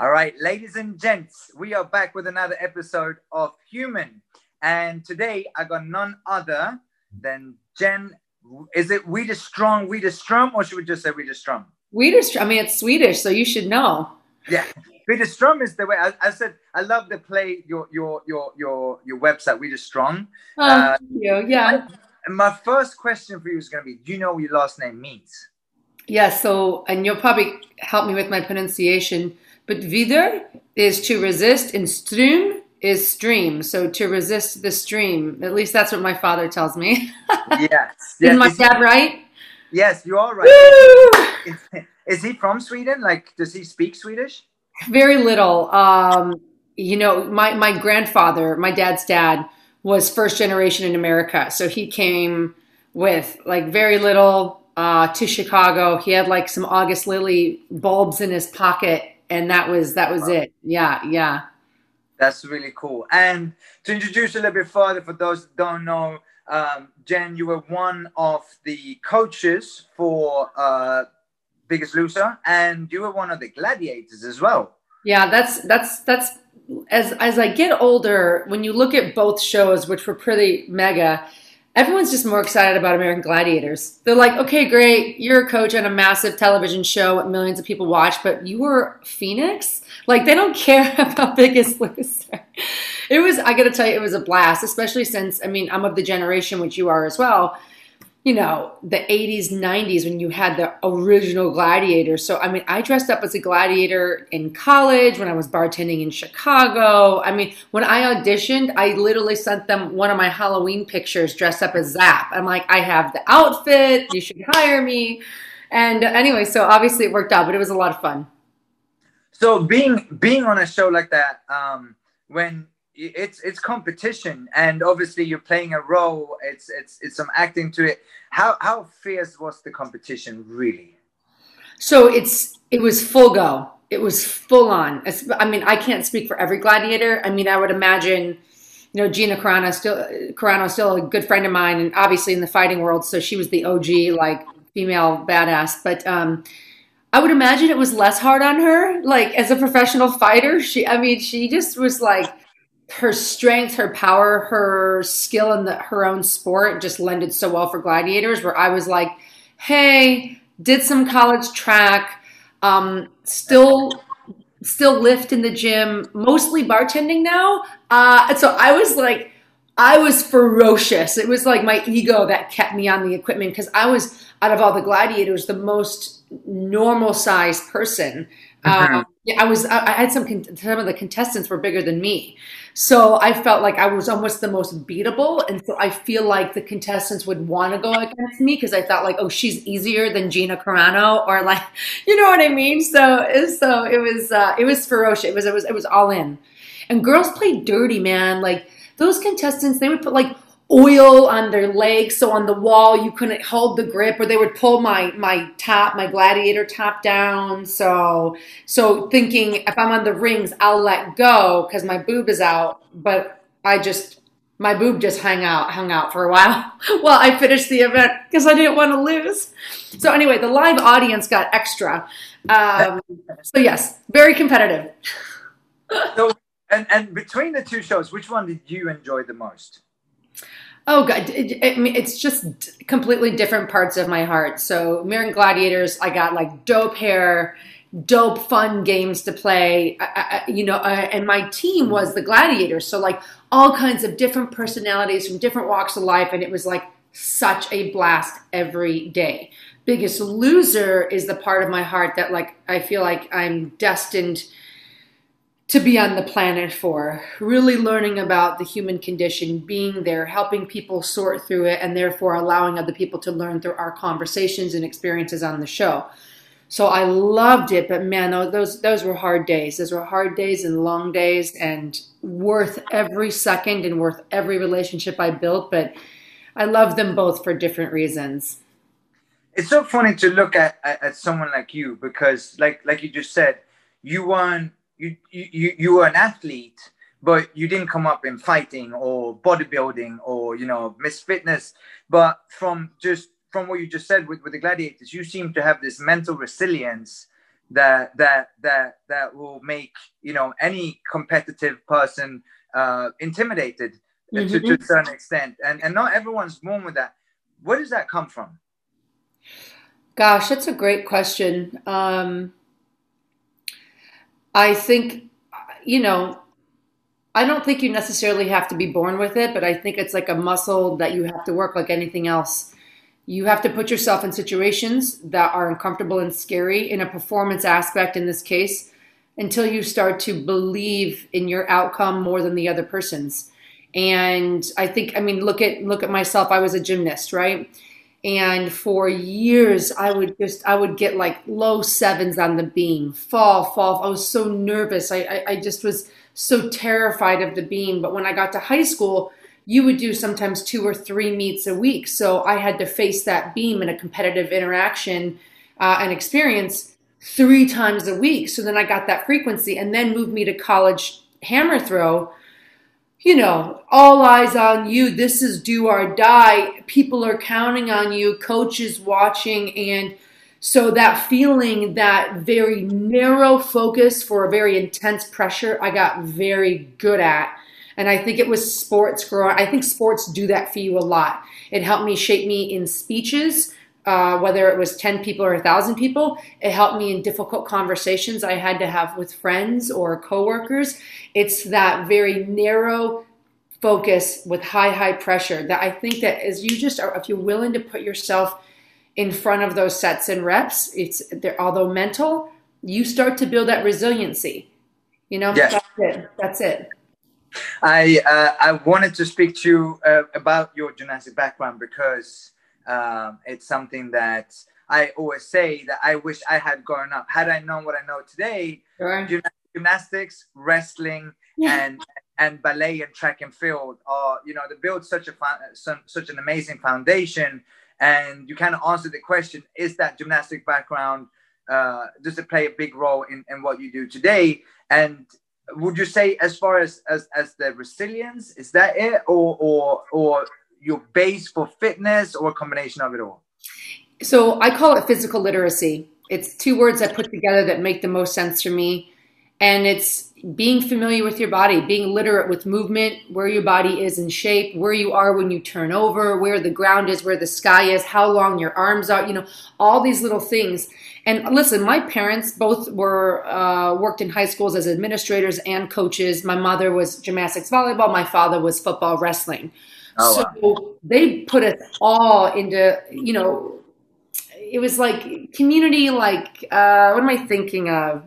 All right, ladies and gents, we are back with another episode of Human. And today I got none other than Jen. Is it Widerström, Widerström, or should we just say Widerström? Widerström, I mean, it's Swedish, so you should know. Yeah, Widerström is the way I, I said. I love to play your your your your your website, Widerström. Oh, uh, thank you. Yeah. My first question for you is going to be: Do you know what your last name means? Yeah. So, and you'll probably help me with my pronunciation. But wieder is to resist, and ström is stream. So to resist the stream. At least that's what my father tells me. yes. Is my dad right? Yes, you are right. Is, is, he from Sweden? Like, does he speak Swedish? Very little. Um, you know, my my grandfather, my dad's dad, was first generation in America, so he came with like very little uh, to Chicago. He had like some August lily bulbs in his pocket and that was that was wow. it. Yeah, yeah. That's really cool. And to introduce a little bit further for those that don't know, um, Jen, you were one of the coaches for uh, Biggest Loser, and you were one of the gladiators as well. Yeah, that's that's that's as as I get older, when you look at both shows, which were pretty mega, everyone's just more excited about American Gladiators. They're like, okay, great, you're a coach on a massive television show that millions of people watch, but you were Phoenix? Like, they don't care about Biggest Loser. It was, I gotta tell you, it was a blast, especially since, I mean, I'm of the generation, which you are as well, you know, the 80s, 90s when you had the original gladiator. So, I mean, I dressed up as a gladiator in college when I was bartending in Chicago. I mean, when I auditioned, I literally sent them one of my Halloween pictures dressed up as Zap. I'm like, I have the outfit, you should hire me. And anyway, so obviously it worked out, but it was a lot of fun. So being being on a show like that, um, when it's it's competition and obviously you're playing a role. It's it's it's some acting to it. How how fierce was the competition really? So it's it was full go. It was full on. I mean i can't speak for every gladiator. I mean i would imagine you know gina carano still carano is still a good friend of mine and obviously in the fighting world so she was the og like female badass. But um I would imagine it was less hard on her. Like as a professional fighter, she I mean, she just was like her strength, her power, her skill in the, her own sport just lended so well for gladiators. Where I was like, hey, did some college track, um, still still lift in the gym, mostly bartending now. Uh, so I was like, I was ferocious. It was like my ego that kept me on the equipment because I was out of all the gladiators the most normal sized person. Mm-hmm. Um, yeah, I was. I, I had some. Some of the contestants were bigger than me, so I felt like I was almost the most beatable. And so I feel like the contestants would want to go against me because I thought like, oh, she's easier than Gina Carano, or like, you know what I mean. So so it was uh, it was ferocious. It was it was it was all in. And girls play dirty, man. Like those contestants, they would put like oil on their legs so on the wall you couldn't hold the grip or they would pull my my top my gladiator top down. So so thinking if i'm on the rings i'll let go because my boob is out but i just my boob just hung out hung out for a while while i finished the event because i didn't want to lose. So anyway the live audience got extra um, so yes very competitive. So and and between the two shows which one did you enjoy the most Oh God, it, it, it's just completely different parts of my heart. So American Gladiators, I got like dope hair, dope fun games to play. I, I, you know, uh, and my team was the Gladiators, so like all kinds of different personalities from different walks of life, and it was like such a blast every day. Biggest Loser is the part of my heart that like I feel like I'm destined to be on the planet for, really learning about the human condition, being there, helping people sort through it, and therefore allowing other people to learn through our conversations and experiences on the show. So I loved it, but man, those those were hard days. Those were hard days and long days, and worth every second and worth every relationship I built. But I love them both for different reasons. It's so funny to look at, at, someone like you because, like like you just said, you won you you you were an athlete but you didn't come up in fighting or bodybuilding or you know miss fitness but from just from what you just said with, with the gladiators you seem to have this mental resilience that that that that will make you know any competitive person uh, intimidated mm-hmm. to, to a certain extent, and and not everyone's born with that. Where does that come from? Gosh, that's a great question. Um, I think, you know, I don't think you necessarily have to be born with it, but I think it's like a muscle that you have to work like anything else. You have to put yourself in situations that are uncomfortable and scary in a performance aspect in this case until you start to believe in your outcome more than the other person's. And I think I mean look at look at myself. I was a gymnast, right? And for years I would just I would get like low sevens on the beam, fall, fall. I was so nervous. I I, I just was so terrified of the beam. But when I got to high school, you would do sometimes two or three meets a week. So I had to face that beam in a competitive interaction uh, and experience three times a week. So then I got that frequency and then moved me to college hammer throw. You know, all eyes on you. This is do or die. People are counting on you, coaches watching. And so that feeling, that very narrow focus for a very intense pressure, I got very good at and I think it was sports growing. I think sports do that for you a lot. It helped me shape me in speeches, uh, whether it was 10 people or 1,000 people. It helped me in difficult conversations I had to have with friends or coworkers. It's that very narrow focus with high, high pressure that I think that as you just are, if you're willing to put yourself in front of those sets and reps, it's they're although mental, you start to build that resiliency. You know, yes. that's it. That's it. I uh, I wanted to speak to you uh, about your gymnastic background because um, it's something that I always say that I wish I had grown up. Had I known what I know today, sure. gymnastics, wrestling, yeah. and and ballet and track and field are you know they build such a such an amazing foundation. And you kind of answer the question: Is that gymnastic background uh, does it play a big role in, in what you do today? And would you say as far as as, as the resilience is that it or or or your base for fitness or a combination of it all so i call it physical literacy it's two words i put together that make the most sense for me and it's being familiar with your body being literate with movement where your body is in shape where you are when you turn over where the ground is where the sky is how long your arms are you know all these little things and listen, my parents both were uh, worked in high schools as administrators and coaches. My mother was gymnastics, volleyball. My father was football, wrestling. Oh, so wow. they put us all into, you know, it was like community, like uh, what am I thinking of?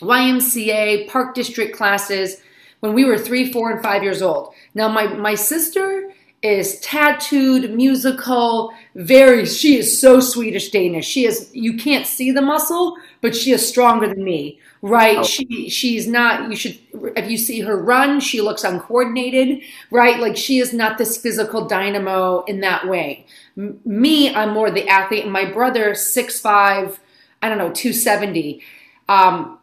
YMCA, Park District classes when we were three, four, and five years old. Now, my my sister is tattooed, musical, very, she is so Swedish Danish. She is, you can't see the muscle, but she is stronger than me, right? Oh. She, she's not, you should, if you see her run, she looks uncoordinated, right? Like she is not this physical dynamo in that way. M- me, I'm more the athlete. And my brother, six five, I don't know, 270. Um,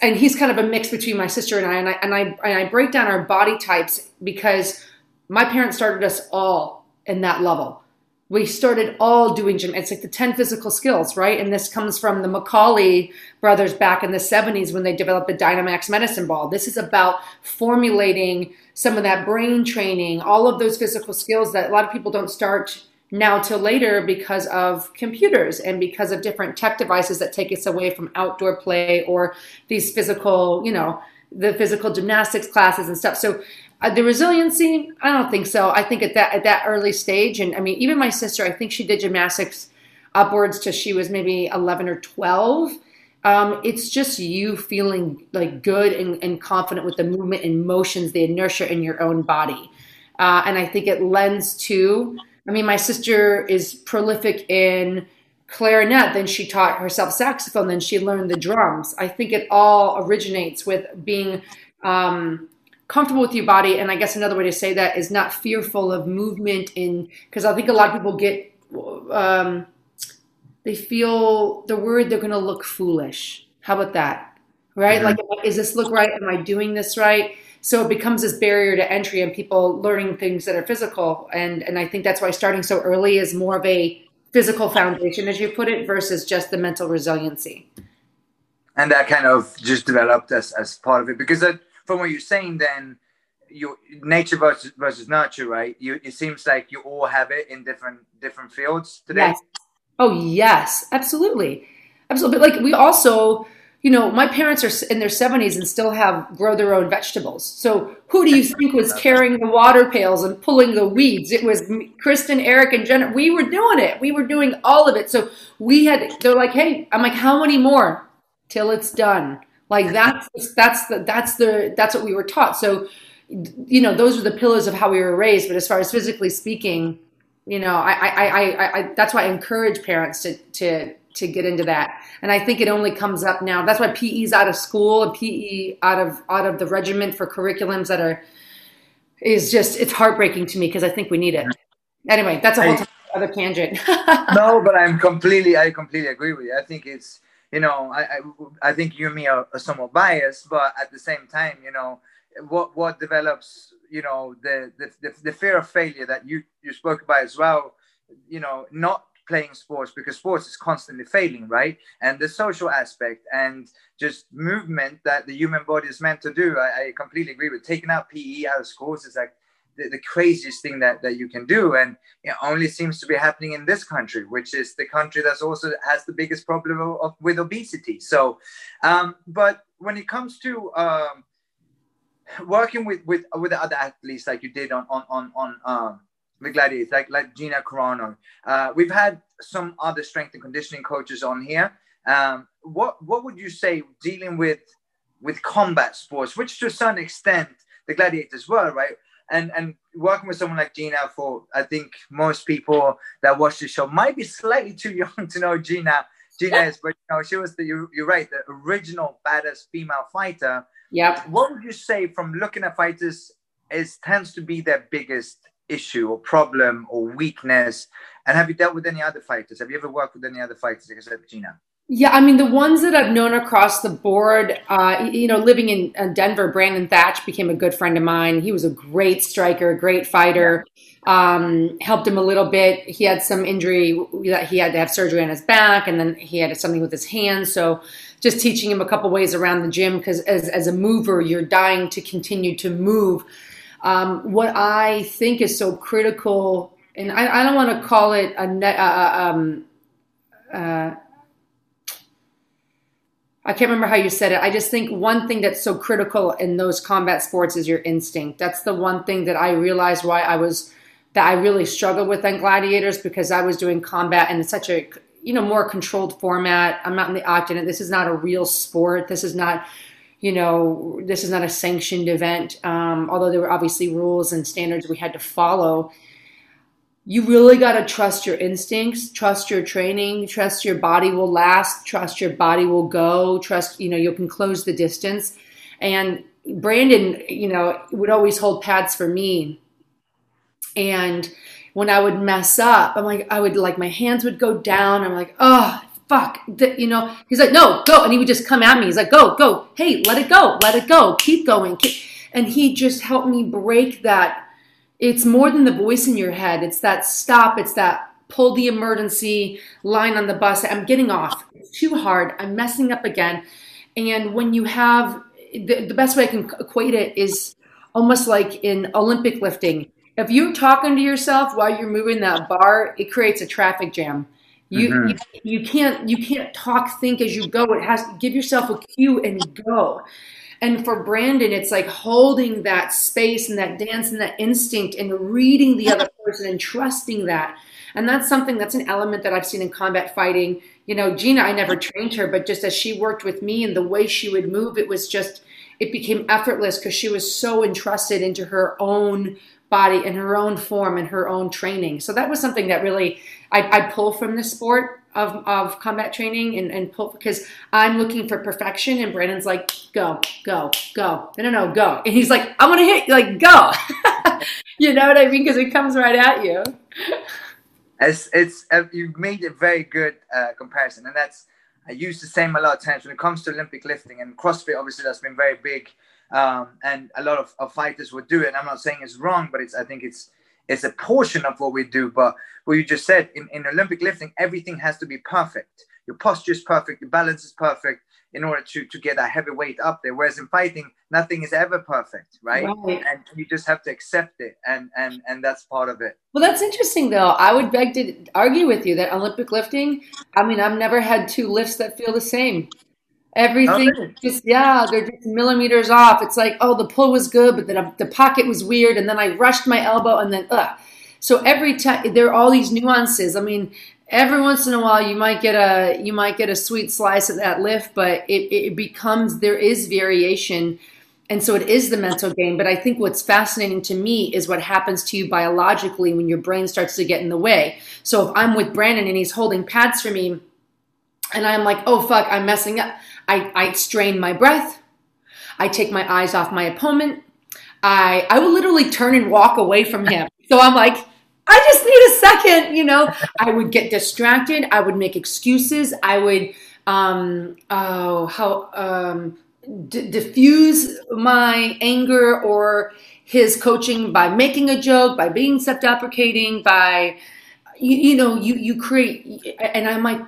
and he's kind of a mix between my sister and I, and I, and I, and I break down our body types because my parents started us all in that level. We started all doing gym. It's like the 10 physical skills, right? And this comes from the Macaulay brothers back in the 70s when they developed the Dynamax medicine ball. This is about formulating some of that brain training, all of those physical skills that a lot of people don't start now till later because of computers and because of different tech devices that take us away from outdoor play or these physical, you know, the physical gymnastics classes and stuff. So uh, the resiliency, I don't think so. I think at that at that early stage, and I mean, even my sister, I think she did gymnastics upwards to she was maybe eleven or twelve. Um, it's just you feeling like good and, and, confident with the movement and motions, the inertia in your own body, uh, and I think it lends to. I mean, my sister is prolific in clarinet, then she taught herself saxophone, then she learned the drums. I think it all originates with being um, comfortable with your body. And I guess another way to say that is not fearful of movement in, because I think a lot of people get, um, they feel the word they're going to look foolish. How about that? Right? Mm-hmm. Like, is this look right? Am I doing this right? So it becomes this barrier to entry and people learning things that are physical. And, and I think that's why starting so early is more of a physical foundation, as you put it, versus just the mental resiliency. and that kind of just developed as as part of it because that, from what you're saying then your nature versus versus nurture right? You it seems like you all have it in different different fields today. Yes. oh yes. Absolutely. Absolutely. But like we also you know my parents are in their 70s and still have grow their own vegetables. So who do you think was carrying the water pails and pulling the weeds? It was kristen eric and jenna. We were doing it. We were doing all of it. So we had they're like hey i'm like how many more till it's done like that's that's the that's the that's what we were taught. So you know those are the pillars of how we were raised. But as far as physically speaking you know i i i, I that's why i encourage parents to to to get into that. And i think it only comes up now. That's why pe's out of school and pe out of out of the regiment for curriculums that are is just it's heartbreaking to me because i think we need it. Anyway that's a whole I, other tangent. No but i'm completely i completely agree with you. I think it's you know i i, I think you and me are, are somewhat biased but at the same time you know what what develops you know the, the the, the fear of failure that you you spoke about as well you know not playing sports because sports is constantly failing right? And the social aspect and just movement that the human body is meant to do i, I completely agree with. Taking out pe out of schools is like the, the, craziest thing that, that you can do and it only seems to be happening in this country which is the country that's also has the biggest problem of, of with obesity so um, but when it comes to um, working with with with other athletes like you did on on on on um, the gladiators, like like Gina Carano. Uh, we've had some other strength and conditioning coaches on here. Um, what what would you say dealing with with combat sports, which to certain extent the gladiators were, right? And and working with someone like Gina for I think most people that watch the show might be slightly too young to know Gina. Gina is, but you know, she was the you, you're right, the original badass female fighter Yeah. What would you say from looking at fighters is tends to be their biggest issue or problem or weakness? And have you dealt with any other fighters? Have you ever worked with any other fighters except Gina? Yeah, I mean the ones that I've known across the board. Uh, you know, living in uh, Denver, Brandon Thatch became a good friend of mine. He was a great striker, great fighter. Um, helped him a little bit. He had some injury that he had to have surgery on his back, and then he had something with his hand. So just teaching him a couple ways around the gym because as, as a mover, you're dying to continue to move. Um, what I think is so critical, and I, I don't want to call it a uh, uh, um, uh, I can't remember how you said it. I just think one thing that's so critical in those combat sports is your instinct. That's the one thing that I realized why I was that I really struggled with on gladiators because I was doing combat in such a you know more controlled format. I'm not in the octagon. This is not a real sport. This is not you know this is not a sanctioned event. Um, although there were obviously rules and standards we had to follow. You really got to trust your instincts, trust your training, trust your body will last, trust your body will go, trust you know you can close the distance. And Brandon, you know, would always hold pads for me. And when I would mess up, I'm like, I would like my hands would go down. I'm like, oh fuck, you know. He's like, no, go, and he would just come at me. He's like, go, go, hey, let it go, let it go, keep going, keep. and he just helped me break that. It's more than the voice in your head. It's that stop. It's that pull the emergency line on the bus. I'm getting off. It's too hard. I'm messing up again. And when you have the, the best way I can equate it is almost like in Olympic lifting if you're talking to yourself while you're moving that bar, it creates a traffic jam. You, mm-hmm. you, you can't you can't talk think as you go. It has to give yourself a cue and go. And for Brandon, it's like holding that space and that dance and that instinct and reading the other person and trusting that. And that's something that's an element that I've seen in combat fighting. You know, Gina, I never trained her, but just as she worked with me and the way she would move, it was just, it became effortless because she was so entrusted into her own body and her own form and her own training. So that was something that really I, I pull from the sport of, of combat training and, and pull because I'm looking for perfection and Brandon's like, go, go, go. No, no, no, go. And he's like, I'm gonna hit you, like go. you know what I mean? Because it comes right at you. It's it's uh, you made a very good uh, comparison, and that's I use the same a lot of times when it comes to Olympic lifting and CrossFit. Obviously, that's been very big um, and a lot of, of fighters would do it. I'm not saying it's wrong, but it's I think it's it's a portion of what we do. But what you just said in, in Olympic lifting, everything has to be perfect. your posture is perfect, your balance is perfect in order to to get that heavy weight up there. Whereas in fighting, nothing is ever perfect, right? right? And you just have to accept it, and and and that's part of it. Well, that's interesting, though. I would beg to argue with you that Olympic lifting. I mean, I've never had two lifts that feel the same. Everything okay. just yeah, they're just millimeters off. It's like oh, the pull was good, but then the pocket was weird, and then I rushed my elbow, and then ugh. So every time there are all these nuances. I mean, every once in a while you might get a you might get a sweet slice of that lift, but it, it becomes there is variation. And so it is the mental game. But I think what's fascinating to me is what happens to you biologically when your brain starts to get in the way. So if I'm with Brandon and he's holding pads for me, and I'm like, oh fuck, I'm messing up. I, I strain my breath. I take my eyes off my opponent. I I will literally turn and walk away from him. So I'm like, I just need a second, you know. I would get distracted. I would make excuses. I would, um, oh, how, um, d- diffuse my anger or his coaching by making a joke, by being self-deprecating, by, you, you, know, you you create, and I'm like,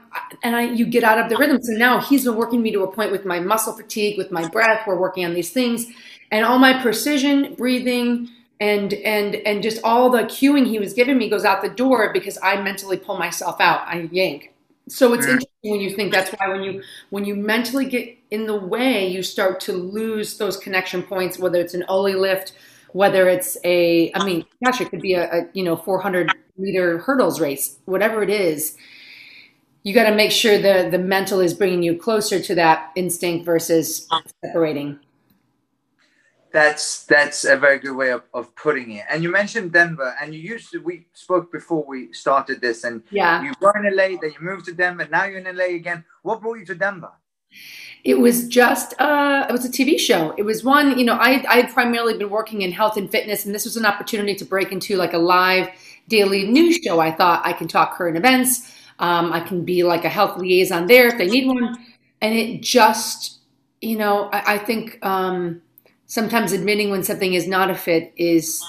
and I you get out of the rhythm. So now he's been working me to a point with my muscle fatigue, with my breath. We're working on these things, and all my precision breathing and and and just all the cueing he was giving me goes out the door because I mentally pull myself out. I yank. So it's interesting when you think that's why when you when you mentally get in the way, you start to lose those connection points. Whether it's an Oly lift, whether it's a I mean, gosh, it could be a, a you know 400 meter hurdles race, whatever it is. You got to make sure the the mental is bringing you closer to that instinct versus separating that's that's a very good way of, of putting it. And you mentioned Denver, and you used to. We spoke before we started this, and yeah, you were in LA, then you moved to Denver. Now you're in LA again. What brought you to Denver? It was just uh, it was a TV show. It was one, you know, I I had primarily been working in health and fitness, and this was an opportunity to break into like a live daily news show. I thought I can talk current events. Um, I can be like a health liaison there if they need one, and it just, you know, I, I think. Um, sometimes admitting when something is not a fit is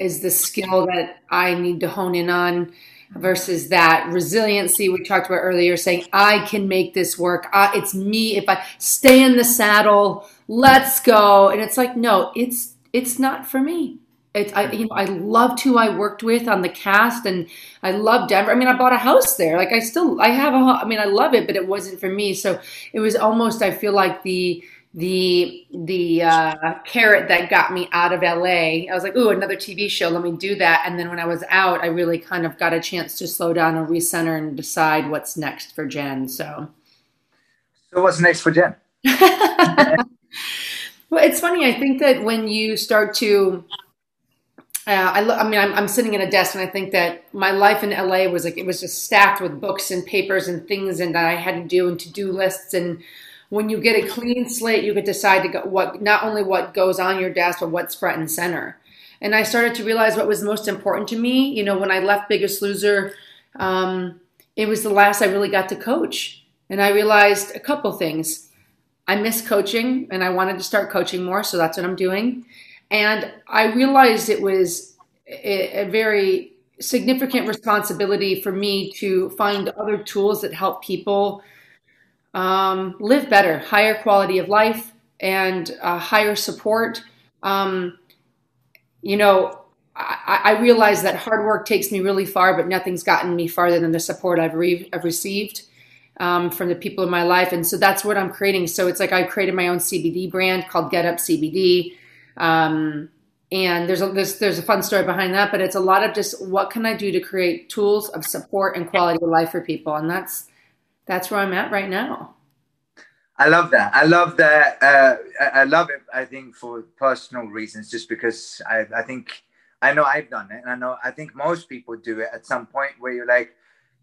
is the skill that I need to hone in on versus that resiliency we talked about earlier saying I can make this work. Uh, it's me if I stay in the saddle, let's go. And it's like no, it's it's not for me. It's I you know I loved who I worked with on the cast and I love Denver. I mean I bought a house there. Like I still I have a I mean I love it but it wasn't for me. So it was almost I feel like the the the uh, carrot that got me out of LA. I was like, "Ooh, another TV show. Let me do that." And then when I was out, I really kind of got a chance to slow down and recenter and decide what's next for Jen. So, so what's next for Jen? well, it's funny. I think that when you start to uh, I, lo- I mean, I'm, I'm sitting at a desk, and I think that my life in LA was like it was just stacked with books and papers and things, and that I had to do and to do lists and when you get a clean slate, you could decide to go what not only what goes on your desk, but what's front and center. And I started to realize what was most important to me. You know, when I left Biggest Loser, um, it was the last I really got to coach, and I realized a couple things. I miss coaching, and I wanted to start coaching more, so that's what I'm doing. And I realized it was a, a very significant responsibility for me to find other tools that help people um, live better, higher quality of life, and uh, higher support. Um, you know, I, I, realize that hard work takes me really far, but nothing's gotten me farther than the support I've, re- I've received um, from the people in my life. And so that's what I'm creating. So it's like I created my own CBD brand called Get Up CBD. Um, and there's a, there's, there's a fun story behind that, but it's a lot of just what can I do to create tools of support and quality of life for people. And that's, that's where I'm at right now. I love that. I love that. Uh, I love it. I think for personal reasons, just because I, I think I know I've done it, and I know I think most people do it at some point where you're like,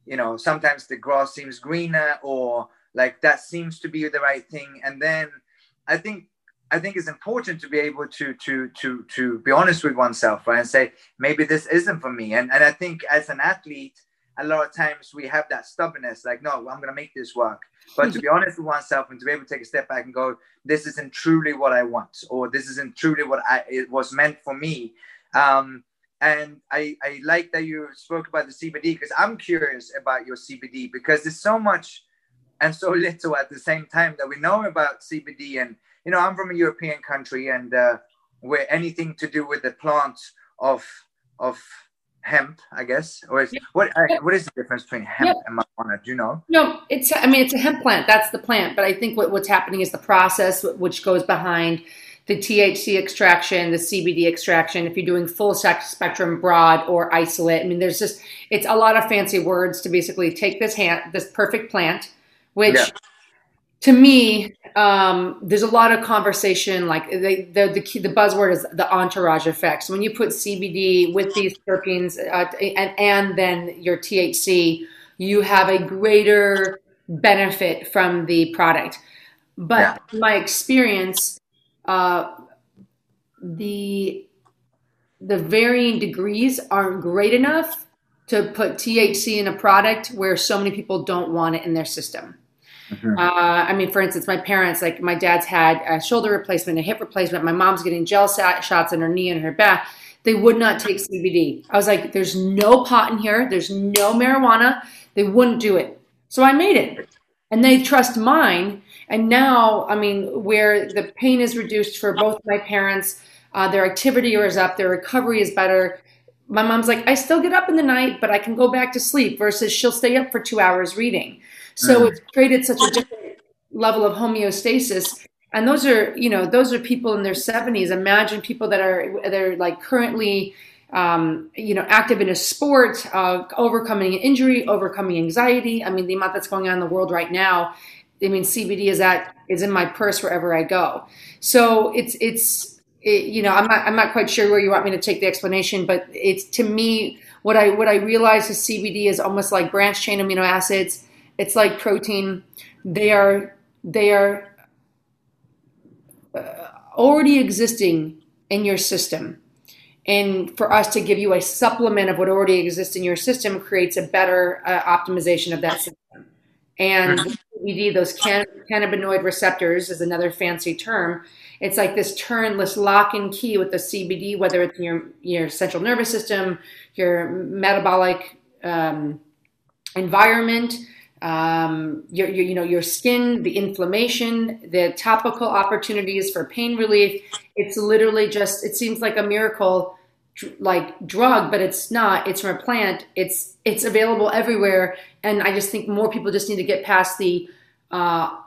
you know, sometimes the grass seems greener, or like that seems to be the right thing, and then I think I think it's important to be able to to to to be honest with oneself, right, and say maybe this isn't for me, and and I think as an athlete a lot of times we have that stubbornness, like, no, I'm going to make this work. But to be honest with oneself and to be able to take a step back and go, this isn't truly what I want, or this isn't truly what I, it was meant for me. Um, and I, I like that you spoke about the CBD because I'm curious about your CBD because there's so much and so little at the same time that we know about CBD. And you know, I'm from a European country, and uh, where anything to do with the plant of of hemp, I guess, or is, what what is the difference between hemp and marijuana? Do you know? No, it's I mean it's a hemp plant. That's the plant, but I think what, what's happening is the process which goes behind the THC extraction, the CBD extraction. If you're doing full spectrum, broad or isolate, I mean, there's just it's a lot of fancy words to basically take this hand, this perfect plant, which. Yeah. To me, um, there's a lot of conversation. Like they, the the, key, the buzzword is the entourage effect. So when you put CBD with these terpenes uh, and and then your THC, you have a greater benefit from the product. But yeah. my experience, uh, the the varying degrees aren't great enough to put THC in a product where so many people don't want it in their system. Mm-hmm. Uh, I mean, for instance, my parents, like my dad's had a shoulder replacement, a hip replacement. My mom's getting gel shots in her knee and her back. They would not take CBD. I was like, there's no pot in here. There's no marijuana. They wouldn't do it. So I made it. And they trust mine. And now, I mean, where the pain is reduced for both my parents, uh, their activity is up, their recovery is better. My mom's like, I still get up in the night, but I can go back to sleep versus she'll stay up for two hours reading. So mm. it's created such a different level of homeostasis. And those are, you know, those are people in their 70s. Imagine people that are they're like currently um, you know, active in a sport, uh, overcoming an injury, overcoming anxiety. I mean, the amount that's going on in the world right now. I mean, CBD is at is in my purse wherever I go. So it's it's it, you know, I'm not I'm not quite sure where you want me to take the explanation, but it's to me what I what I realize is CBD is almost like branch chain amino acids it's like protein. They are they are uh, already existing in your system. And for us to give you a supplement of what already exists in your system creates a better uh, optimization of that system. And CBD, those can- cannabinoid receptors is another fancy term. It's like this turn, this lock and key with the CBD, whether it's your your central nervous system, your metabolic um, environment, um, your, your, you know, your skin, the inflammation, the topical opportunities for pain relief. It's literally just, it seems like a miracle, like drug, but it's not. It's from a plant. It's it's available everywhere, and I just think more people just need to get past the uh,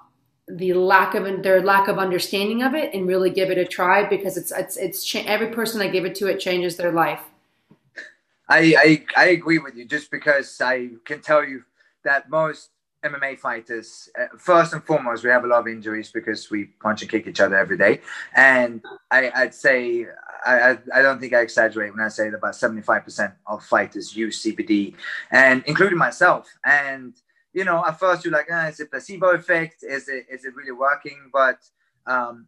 the lack of their lack of understanding of it and really give it a try because it's it's it's every person I give it to it changes their life. I, I I agree with you just because I can tell you that most MMA fighters, uh, first and foremost, we have a lot of injuries because we punch and kick each other every day. And I, would say, I, I don't think I exaggerate when I say that about 75% of fighters use CBD, and including myself. And, you know, at first you're like, ah, is it placebo effect? Is it, is it really working? But, um,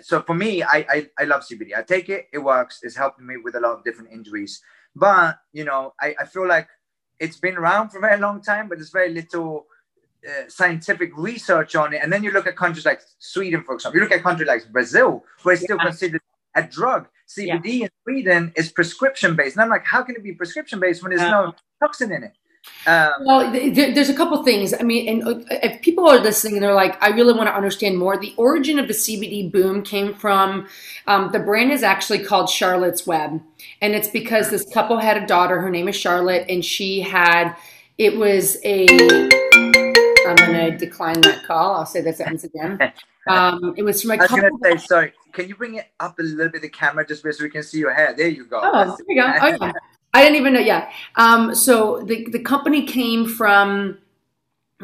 so for me, I, I, I love CBD. I take it, it works. It's helping me with a lot of different injuries. But, you know, I, I feel like it's been around for a very long time, but there's very little uh, scientific research on it. And then you look at countries like Sweden, for example. You look at countries like Brazil, where it's still yeah. considered a drug. CBD yeah. in Sweden is prescription based. And I'm like, how can it be prescription based when there's yeah. no toxin in it? Um, well, there's a couple things. I mean, and uh, if people are listening and they're like, I really want to understand more, the origin of the CBD boom came from um, the brand is actually called Charlotte's Web. And it's because this couple had a daughter, her name is Charlotte, and she had, it was a, I'm going to decline that call. I'll say that sentence again. Um, it was from a I was going to say, sorry, can you bring it up a little bit, the camera, just so we can see your hair? There you go. Oh, there you go. Oh, yeah. I didn't even know. Yeah. Um, so the the company came from.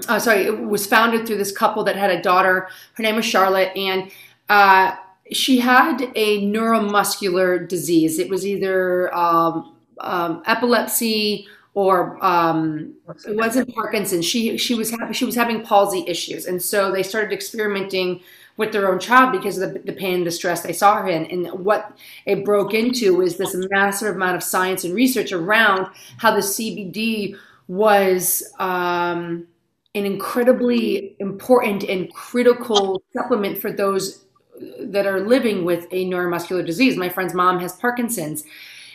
Uh, sorry, it was founded through this couple that had a daughter. Her name was Charlotte, and uh, she had a neuromuscular disease. It was either um, um, epilepsy or um, it wasn't Parkinson's. She she was having she was having palsy issues, and so they started experimenting with their own child because of the, the pain, the stress they saw her in. And what it broke into is this massive amount of science and research around how the CBD was um, an incredibly important and critical supplement for those that are living with a neuromuscular disease. My friend's mom has Parkinson's.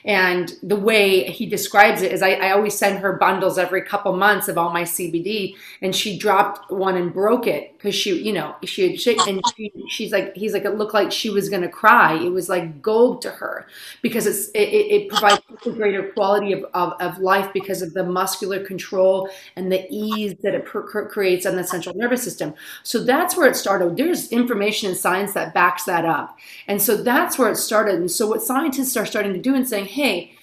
And the way he describes it is I, I always send her bundles every couple months of all my CBD. And she dropped one and broke it because she, you know, she, she and she, she's like, he's like, it looked like she was going to cry. It was like gold to her because it's, it, it provides a greater quality of, of, of, life because of the muscular control and the ease that it per- creates on the central nervous system. So that's where it started. There's information and science that backs that up. And so that's where it started. And so what scientists are starting to do and saying, hey,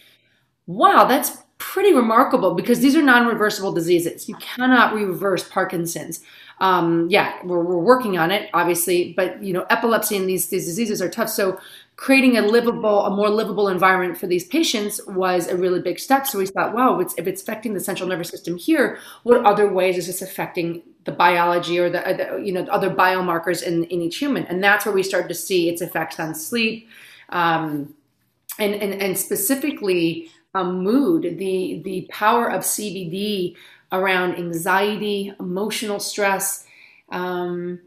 wow, that's pretty remarkable because these are non-reversible diseases. You cannot reverse Parkinson's. Um, yeah, we're, we're working on it, obviously, but you know, epilepsy and these, these diseases are tough. So creating a livable, a more livable environment for these patients was a really big step. So we thought, wow, if it's, if it's affecting the central nervous system here, what other ways is this affecting the biology or the, the you know other biomarkers in, in each human? And that's where we started to see its effects on sleep. Um, and, and, and specifically um, mood, the, the power of CBD around anxiety, emotional stress. Um,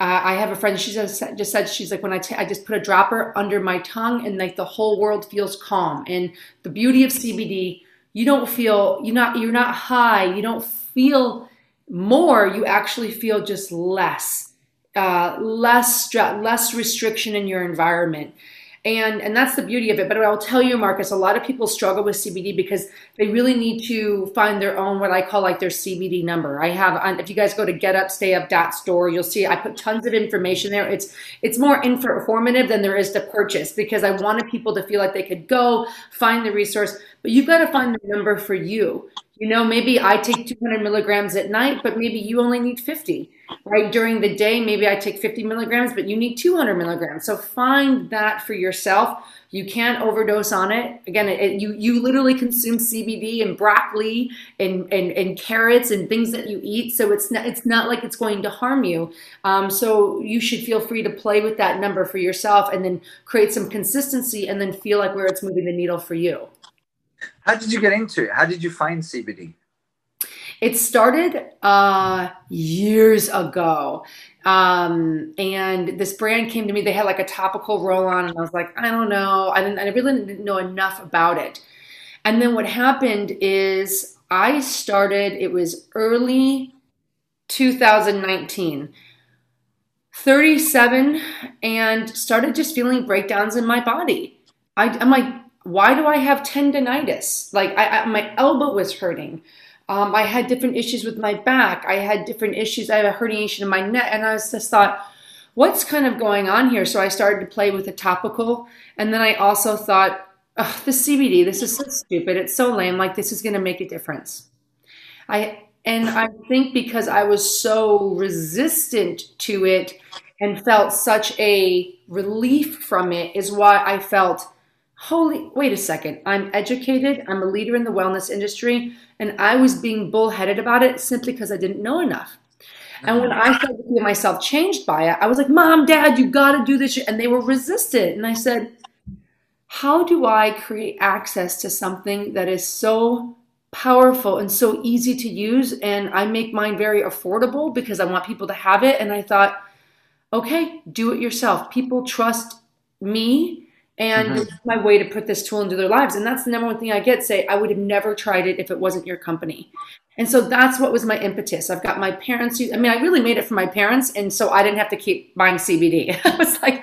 I have a friend. She just just said she's like when I, t- I just put a dropper under my tongue and like the whole world feels calm. And the beauty of CBD, you don't feel you're not you're not high. You don't feel more. You actually feel just less, uh, less stress, less restriction in your environment and and that's the beauty of it. But i'll tell you marcus a lot of people struggle with cbd because they really need to find their own what i call like their cbd number. I have if you guys go to getupstayup.store you'll see i put tons of information there. It's it's more informative than there is to purchase because i wanted people to feel like they could go find the resource. But you've got to find the number for you. You know, maybe I take 200 milligrams at night, but maybe you only need 50, right? During the day, maybe I take 50 milligrams, but you need 200 milligrams. So find that for yourself. You can't overdose on it. Again, it, you you literally consume CBD and broccoli and, and and carrots and things that you eat. So it's not it's not like it's going to harm you. Um, so you should feel free to play with that number for yourself and then create some consistency and then feel like where it's moving the needle for you. How did you get into it? How did you find CBD? It started uh, years ago. Um, and this brand came to me. They had like a topical roll on, and I was like, I don't know. I didn't. I really didn't know enough about it. And then what happened is I started. It was early 2019. 37 and started just feeling breakdowns in my body. I, I'm like, why do I have tendonitis? Like I, I, my elbow was hurting. Um, I had different issues with my back. I had different issues. I had a herniation in my neck, and I was just thought, what's kind of going on here? So I started to play with the topical, and then I also thought, oh, the CBD. This is so stupid. It's so lame. Like this is going to make a difference. I and I think because I was so resistant to it and felt such a relief from it is why I felt holy, wait a second, I'm educated, I'm a leader in the wellness industry, and I was being bullheaded about it simply because I didn't know enough. And when mm-hmm. I started to get myself changed by it, I was like, Mom, Dad, you got to do this. And they were resistant. And I said, How do I create access to something that is so powerful and so easy to use? And I make mine very affordable because I want people to have it. And I thought, Okay, do it yourself. People trust me and mm-hmm. my way to put this tool into their lives. And that's the number one thing I get say, I would have never tried it if it wasn't your company. And so that's what was my impetus. I've got my parents, I mean, I really made it for my parents. And so I didn't have to keep buying CBD. I was like,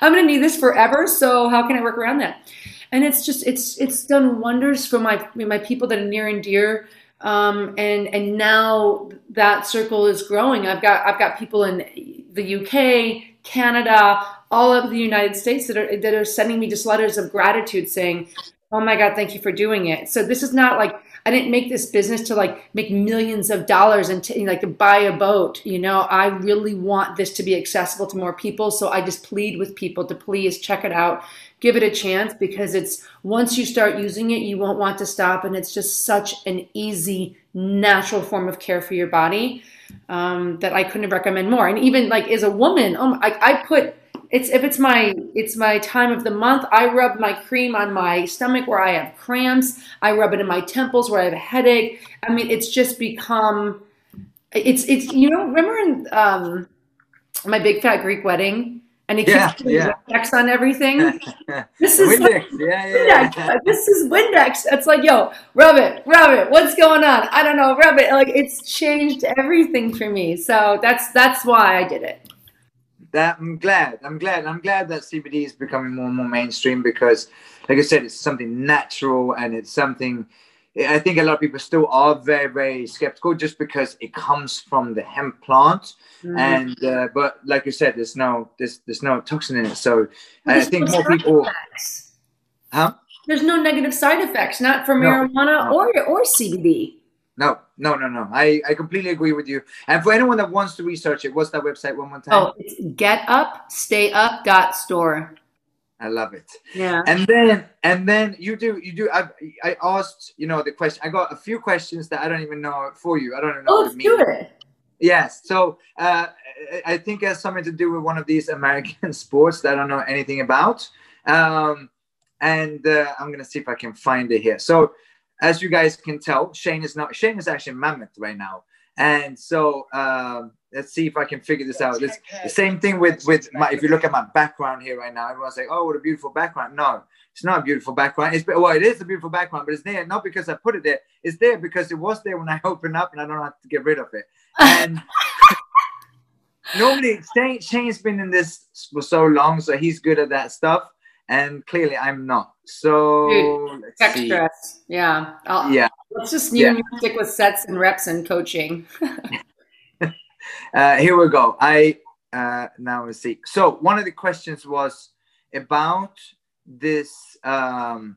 I'm going to need this forever. So how can I work around that? And it's just, it's, it's done wonders for my, my people that are near and dear. Um, and, and now that circle is growing. I've got, I've got people in the UK, Canada, all of the United States that are that are sending me just letters of gratitude saying, "Oh my God, thank you for doing it." So this is not like I didn't make this business to like make millions of dollars and to, like to buy a boat. You know, I really want this to be accessible to more people. So I just plead with people to please check it out, give it a chance because it's once you start using it, you won't want to stop, and it's just such an easy, natural form of care for your body um, that I couldn't recommend more. And even like as a woman, oh, I, I put it's if it's my it's my time of the month i rub my cream on my stomach where i have cramps i rub it in my temples where i have a headache i mean it's just become it's it's you know remember in um, my big fat greek wedding and he keeps Yeah. Windex on everything. This is Windex. Yeah, yeah, yeah. Windex. This is Windex. It's like, yo, rub it, rub it. What's going on? I don't know. Rub it. Like it's changed everything for me. So that's that's why I did it. That I'm glad. I'm glad. I'm glad that CBD is becoming more and more mainstream because, like I said, it's something natural and it's something. I think a lot of people still are very, very skeptical just because it comes from the hemp plant, Mm. and uh, but like you said, there's no there's there's no toxin in it, so I think no more people. effects. Huh? There's no negative side effects, not for No, marijuana no. or or CBD. No, no, no, no. I, I completely agree with you. And for anyone that wants to research it, what's that website one more time? Oh, it's getupstayup.store. I love it. Yeah. and then and then you do you do I, I asked you know the question i got a few questions that i don't even know for you i don't even know Oh, what it means. do it. yes so uh, I- i think it has something to do with one of these american sports that i don't know anything about um, and uh, i'm gonna see if i can find it here so as you guys can tell shane is not shane is actually mammoth right now. And so um, let's see if i can figure this out. it's the same thing with with my if you look at my background here right now everyone's like oh what a beautiful background. No it's not a beautiful background. It's well it is a beautiful background but it's there not because i put it there. It's there because it was there when i opened up and i don't have to get rid of it. And normally Shane, shane's been in this for so long so he's good at that stuff and clearly i'm not so Dude, let's Tech see. stress. Yeah. I'll, yeah Let's just you Yeah. stick with sets and reps and coaching. Uh, here we go. I uh, now let's see. So one of the questions was about this. Um,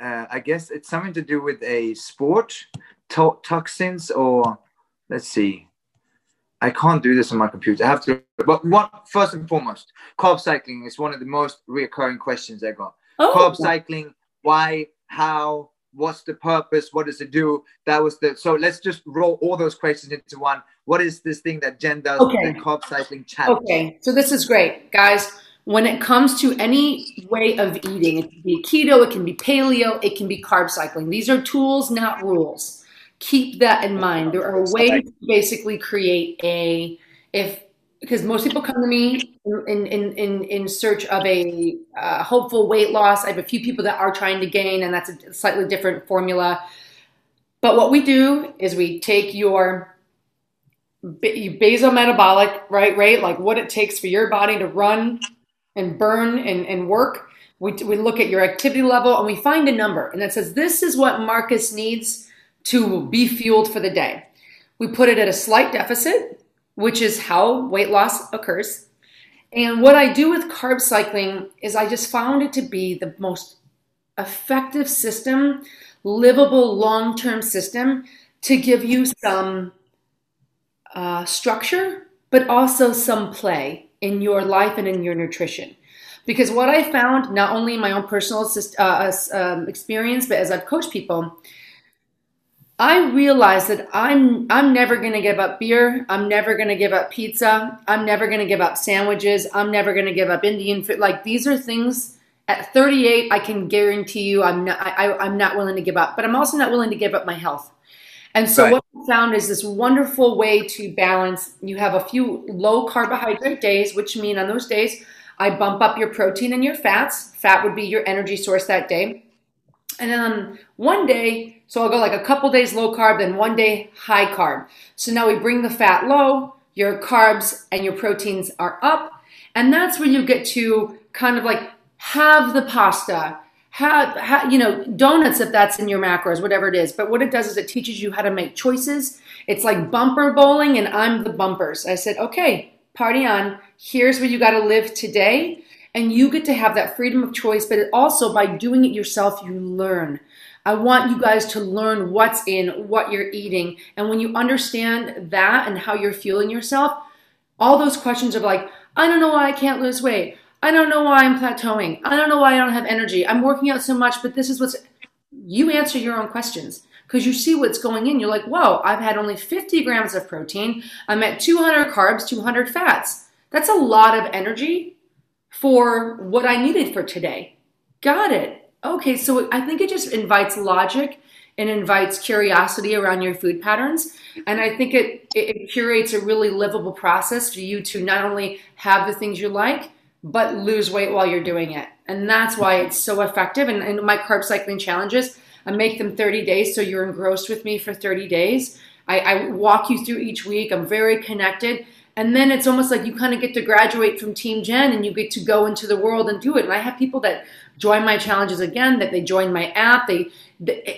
uh, I guess it's something to do with a sport, to- toxins, or let's see. I can't do this on my computer. I have to. But what first and foremost, carb cycling is one of the most reoccurring questions I got. Oh, Carb cycling. Why? How? What's the purpose? What does it do? That was the. So let's just roll all those questions into one. What is this thing that Jen does? Okay. The carb cycling challenge. Okay, so this is great, guys. When it comes to any way of eating, it can be keto, it can be paleo, it can be carb cycling. These are tools, not rules. Keep that in mind. There are ways to basically create a if because most people come to me in in in, in search of a uh, hopeful weight loss. I have a few people that are trying to gain, and that's a slightly different formula. But what we do is we take your basal metabolic right rate, like what it takes for your body to run and burn and, and work. We, we look at your activity level and we find a number and that says this is what Marcus needs to be fueled for the day. We put it at a slight deficit, which is how weight loss occurs. And what I do with carb cycling is I just found it to be the most effective system, livable long term system to give you some uh, structure, but also some play in your life and in your nutrition. Because what I found, not only in my own personal assist, uh, um, experience, but as I've coached people, I realized that I'm I'm never going to give up beer. I'm never going to give up pizza. I'm never going to give up sandwiches. I'm never going to give up Indian food. Like these are things at 38, I can guarantee you, I'm not I, I'm not willing to give up. But I'm also not willing to give up my health. And so Right. what I found is this wonderful way to balance. You have a few low carbohydrate days, which mean on those days I bump up your protein and your fats. Fat would be your energy source that day. And then on one day, so I'll go like a couple days low carb, then one day high carb. So now we bring the fat low, your carbs and your proteins are up. And that's where you get to kind of like have the pasta, have, have you know, donuts if that's in your macros, whatever it is. But what it does is it teaches you how to make choices. It's like bumper bowling, and I'm the bumpers. I said, okay, party on. Here's where you got to live today. And you get to have that freedom of choice, but it also by doing it yourself, you learn. I want you guys to learn what's in, what you're eating. And when you understand that and how you're fueling yourself, all those questions of like, I don't know why I can't lose weight. I don't know why I'm plateauing. I don't know why I don't have energy. I'm working out so much, but this is what's. You answer your own questions because you see what's going in. You're like, whoa, I've had only 50 grams of protein. I'm at 200 carbs, 200 fats. That's a lot of energy for what I needed for today. Got it. Okay, so I think it just invites logic and invites curiosity around your food patterns. And I think it, it, curates a really livable process for you to not only have the things you like, but lose weight while you're doing it. And that's why it's so effective. And, and my carb cycling challenges, I make them 30 days. So you're engrossed with me for 30 days. I, I walk you through each week. I'm very connected. And then it's almost like you kind of get to graduate from Team Jen and you get to go into the world and do it. And I have people that join my challenges again, that they join my app. They,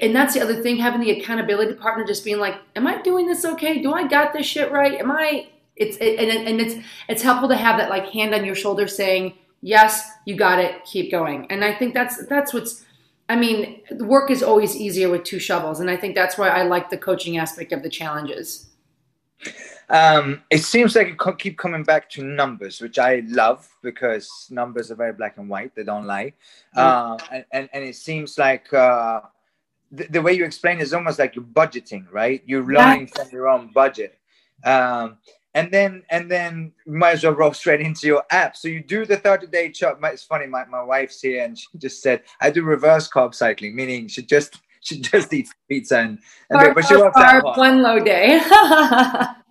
and that's the other thing, having the accountability partner, just being like, am I doing this okay? Do I got this shit right? Am I, it's, and, and it's, it's helpful to have that like hand on your shoulder saying, yes, you got it, keep going. And I think that's, that's what's, I mean, work is always easier with two shovels. And I think that's why I like the coaching aspect of the challenges. Um, it seems like it keep coming back to numbers, which I love because numbers are very black and white; they don't lie. Mm. Uh, and, and, and it seems like uh, the, the, way you explain is almost like you're budgeting, right? You're learning yeah. from your own budget. Um, and then and then you might as well roll straight into your app. So you do the 30 day chop. It's funny, my, my wife's here and she just said, I do reverse carb cycling, meaning she just she just eats pizza and, and carb, but she works out one low day.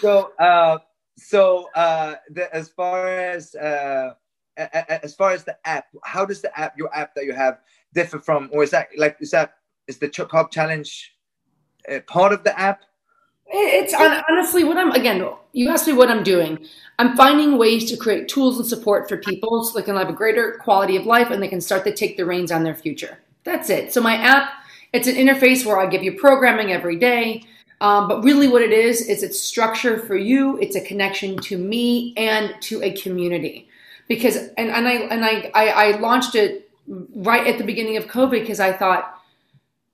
so uh, so uh, the, as far as uh, as far as the app, how does the app, your app that you have, differ from, or is that like is that is the Carb Challenge uh, part of the app? It's honestly what I'm again. You asked me what I'm doing. I'm finding ways to create tools and support for people so they can have a greater quality of life and they can start to take the reins on their future. That's it. So my app, it's an interface where I give you programming every day. Um, but really, what it is, is it's structure for you. It's a connection to me and to a community. Because, and, and I and I, I, I launched it right at the beginning of COVID because I thought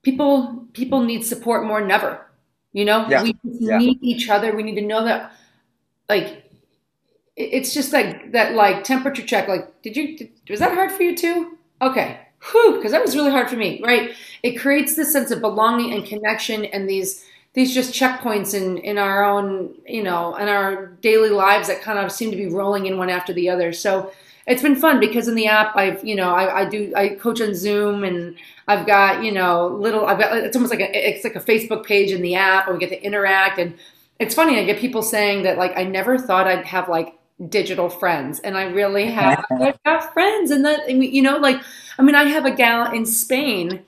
people people need support more than ever. You know, yeah. we yeah. need each other. We need to know that, like, it's just like that, like temperature check. Like, did you did, was that hard for you too? Okay, whew, because that was really hard for me. Right? It creates this sense of belonging and connection, and these these just checkpoints in in our own you know in our daily lives that kind of seem to be rolling in one after the other. So it's been fun because in the app i've you know i, I do i coach on zoom and i've got you know little i've got it's almost like a it's like a facebook page in the app and we get to interact. And it's funny i get people saying that like i never thought i'd have like digital friends. And i really have i've got friends and that you know like i mean i have a gal in spain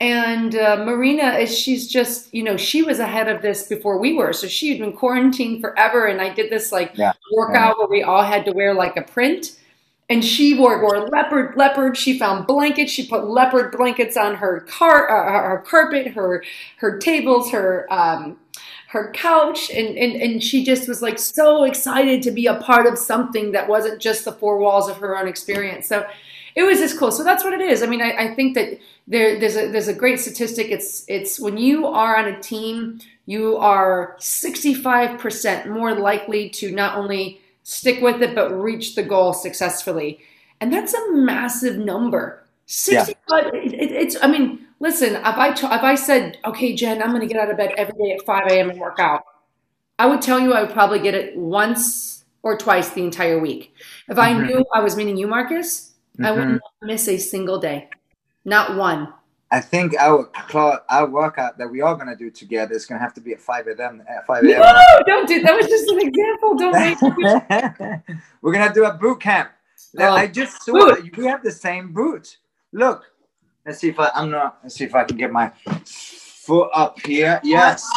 and uh, Marina, she's just, you know, she was ahead of this before we were. So she had been quarantined forever. And I did this like yeah. workout where we all had to wear like a print. And she wore, wore leopard, leopard. She found blankets. She put leopard blankets on her car, uh, her carpet, her, her tables, her, um, her couch. And, and, and she just was like so excited to be a part of something that wasn't just the four walls of her own experience. So it was just cool. So that's what it is. I mean, I, I think that there, there's a there's a great statistic. It's it's when you are on a team, you are 65% more likely to not only stick with it but reach the goal successfully, and that's a massive number. 65. Yeah. It, it, it's. I mean, listen. If I t- if I said, okay, Jen, I'm going to get out of bed every day at 5 a.m. and work out, I would tell you I would probably get it once or twice the entire week. If I mm-hmm. knew I was meeting you, Marcus, Mm-hmm. I would not miss a single day, not one. I think our our workout that we are gonna do together is gonna have to be at five a.m. At five a.m. No, don't do that. Was just an example. Don't make. We're gonna do a boot camp. Oh, I just saw boot. we have the same boot. Look, let's see if I, I'm not. Let's see if I can get my foot up here. Yes.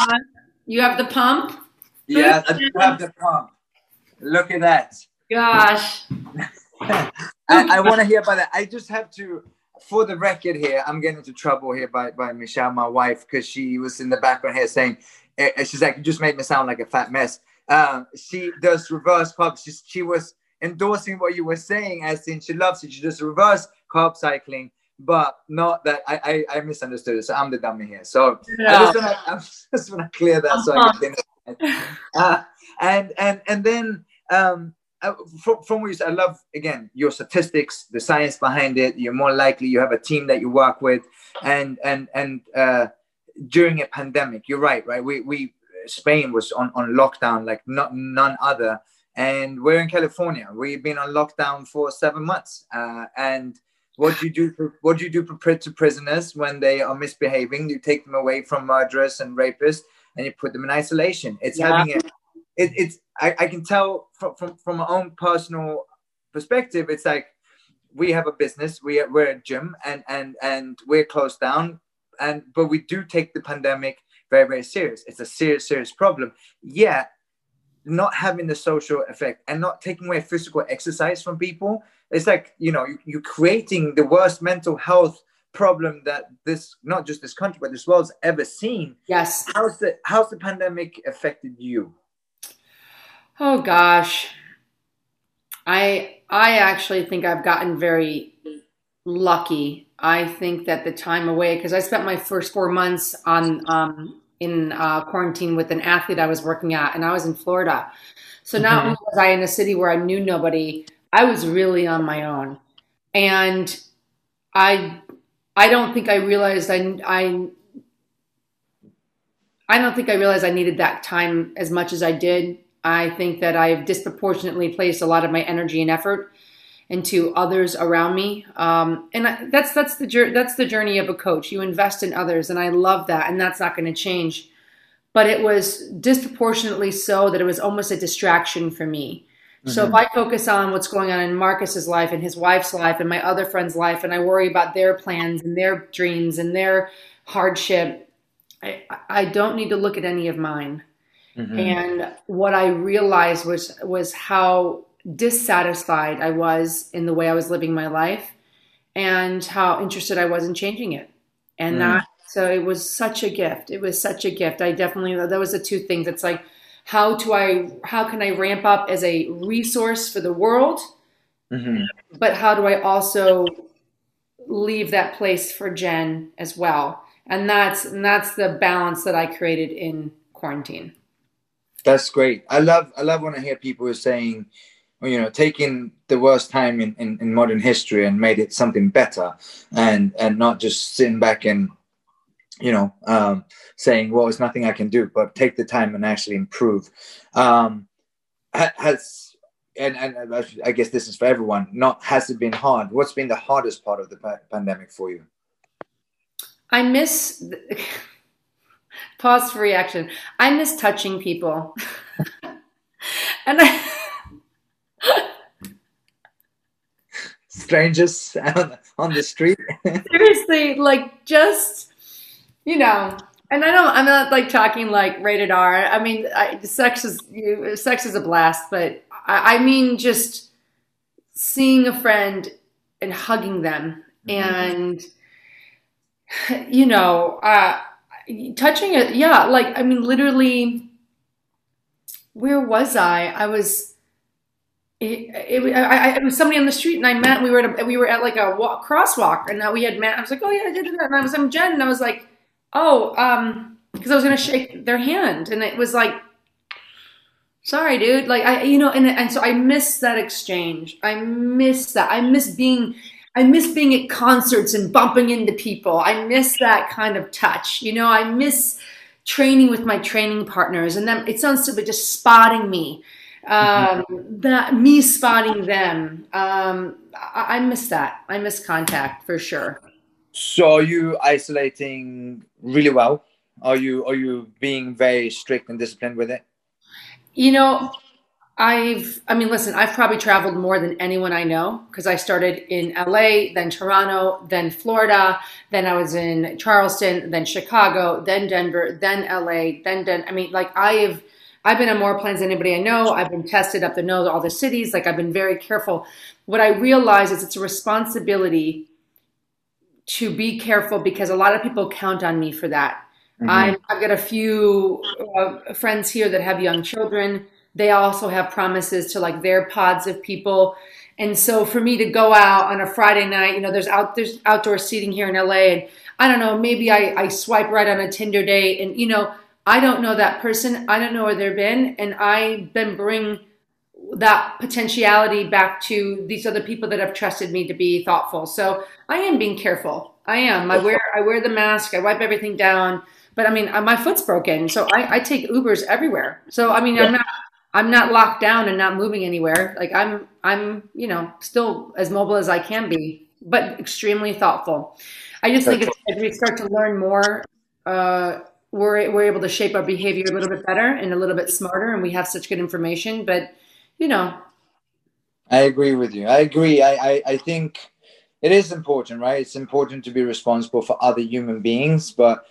You have the pump. Yeah, I do have the pump. Look at that. Gosh. I, I want to hear about that. I just have to, for the record here, I'm getting into trouble here by, by Michelle, my wife, because she was in the background here saying, uh, she's like, you just made me sound like a fat mess. Um, she does reverse carb. She, she was endorsing what you were saying, as in she loves it. She does reverse carb cycling, but not that I, I, I misunderstood it. So I'm the dummy here. So I just want to I just want to clear that so I can. Uh, and and and then um, uh, from, from what you said, I love again your statistics, the science behind it. You're more likely you have a team that you work with, and and and uh, during a pandemic, you're right, right? We we Spain was on on lockdown like not none other, and we're in California. We've been on lockdown for seven months, uh, and what do you do? For, what do you do for to prisoners when they are misbehaving? You take them away from murderers and rapists, and you put them in isolation. It's yeah. having a it, it's I, I can tell from, from, from my own personal perspective, it's like we have a business, we are, we're a gym, and and and we're closed down, and but we do take the pandemic very very serious. It's a serious serious problem. Yet, not having the social effect and not taking away physical exercise from people, it's like you know you, you're creating the worst mental health problem that this not just this country but this world's ever seen. Yes. How's the how's the pandemic affected you? Oh gosh. I I actually think I've gotten very lucky. I think that the time away because I spent my first four months on um, in uh, quarantine with an athlete I was working at, and I was in Florida. So not mm-hmm. only was I in a city where I knew nobody, I was really on my own, and I I don't think I realized I I I don't think I realized I needed that time as much as I did. I think that I've disproportionately placed a lot of my energy and effort into others around me, um, and I, that's that's the that's the journey of a coach. You invest in others, and I love that, and that's not going to change. But it was disproportionately so that it was almost a distraction for me. Mm-hmm. So if mm-hmm. I focus on what's going on in Marcus's life and his wife's life and my other friend's life, and I worry about their plans and their dreams and their hardship, I, I don't need to look at any of mine. Mm-hmm. And what I realized was was how dissatisfied I was in the way I was living my life and how interested I was in changing it. And mm. that so it was such a gift. It was such a gift. I definitely that was the two things. It's like how do I how can I ramp up as a resource for the world? Mm-hmm. But how do I also leave that place for Jen as well? And that's and that's the balance that I created in quarantine. That's great. I love I love when I hear people are saying, you know, taking the worst time in, in, in, modern history and made it something better and and not just sitting back and you know um, saying, well, it's nothing I can do, but take the time and actually improve. Um, has and, and I guess this is for everyone. Not has it been hard? What's been the hardest part of the pa- pandemic for you? I miss. Pause for reaction. I miss touching people. and I strangers on the street. Seriously, like just you know, and I don't. I'm not like talking like rated R. I mean, I, sex is sex is a blast, but I, I mean just seeing a friend and hugging them, mm-hmm. and you know, uh, touching it yeah like i mean literally where was i i was it, it, I, it was somebody on the street and I met, we were at, a, we were at like a walk, crosswalk and now we had met, I was like, oh yeah, I did that. And I was, I'm Jen. And I was like, oh, um, cause I was going to shake their hand. And it was like, sorry, dude. Like I, you know, and, and so I miss that exchange. I miss that. I miss being I miss being at concerts and bumping into people. I miss that kind of touch. You know, I miss training with my training partners and then it sounds stupid just spotting me. Um, mm-hmm. that me spotting them. Um, I, I, miss that. I miss contact for sure. So are you isolating really well? Are you are you being very strict and disciplined with it? You know I've, I mean, listen, I've probably traveled more than anyone I know because I started in LA, then Toronto, then Florida, then I was in Charleston, then Chicago, then Denver, then LA, then Den. I mean, like I have, I've been on more planes than anybody I know. I've been tested up the nose, all the cities. Like I've been very careful. What I realize is it's a responsibility to be careful because a lot of people count on me for that. Mm-hmm. i have got a few uh, friends here that have young children they also have promises to like their pods of people. And so for me to go out on a Friday night, you know, there's out there's outdoor seating here in LA and I don't know, maybe I, I swipe right on a Tinder date and you know, I don't know that person. I don't know where they've been. And I then bring that potentiality back to these other people that have trusted me to be thoughtful. So I am being careful. I am. I wear I wear the mask. I wipe everything down. But I mean, uh, my foot's broken, so I, I take Ubers everywhere. So I mean. I'm not I'm not locked down and not moving anywhere. Like I'm, I'm, you know, still as mobile as I can be, but extremely thoughtful. I just think as we start to learn more, uh, we're we're able to shape our behavior a little bit better and a little bit smarter, and we have such good information. But you know, I agree with you. I agree. I, I, I think it is important, right? It's important to be responsible for other human beings, but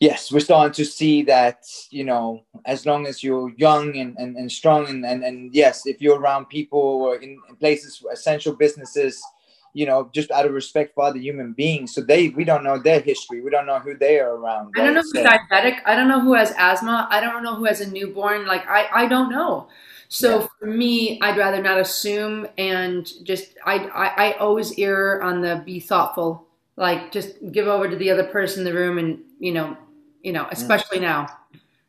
yes, we're starting to see that, you know, as long as you're young and, and, and strong and, and, and yes, if you're around people or in, in places, essential businesses, you know, just out of respect for other human beings. So they, we don't know their history. We don't know who they are around. Right? I don't know who's so, diabetic. I don't know who has asthma. I don't know who has a newborn. Like I, I don't know. So yeah. for me, I'd rather not assume and just I, I I always err on the be thoughtful. Like just give over to the other person in the room and you know, you know, especially yeah. now.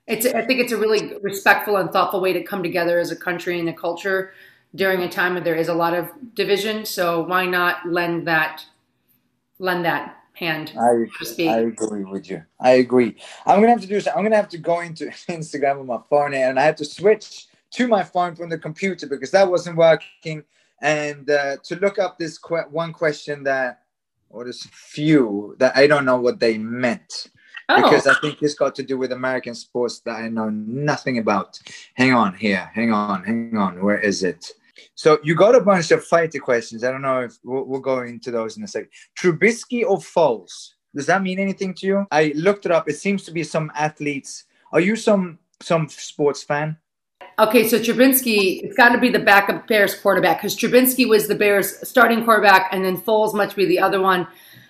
It's I think it's a really respectful and thoughtful way to come together as a country and a culture during a time when there is a lot of division. So why not lend that lend that hand? I, I agree with you. I agree. I'm gonna have to do something. I'm gonna have to go into Instagram on my phone and I have to switch to my phone from the computer because that wasn't working. And uh, to look up this que- one question that, or this few that I don't know what they meant. Oh. Because I oh. think this got to do with American sports that I know nothing about. Hang on here, hang on, hang on. Where is it? So you got a bunch of fighter questions. I don't know if we'll, we'll go into those in a second. Trubisky or Foles? Does that mean anything to you? I looked it up. It seems to be some athletes. Are you some some sports fan? Okay, so Trubinsky, it's got to be the backup Bears quarterback because Trubinsky was the Bears starting quarterback, and then Foles must be the other one.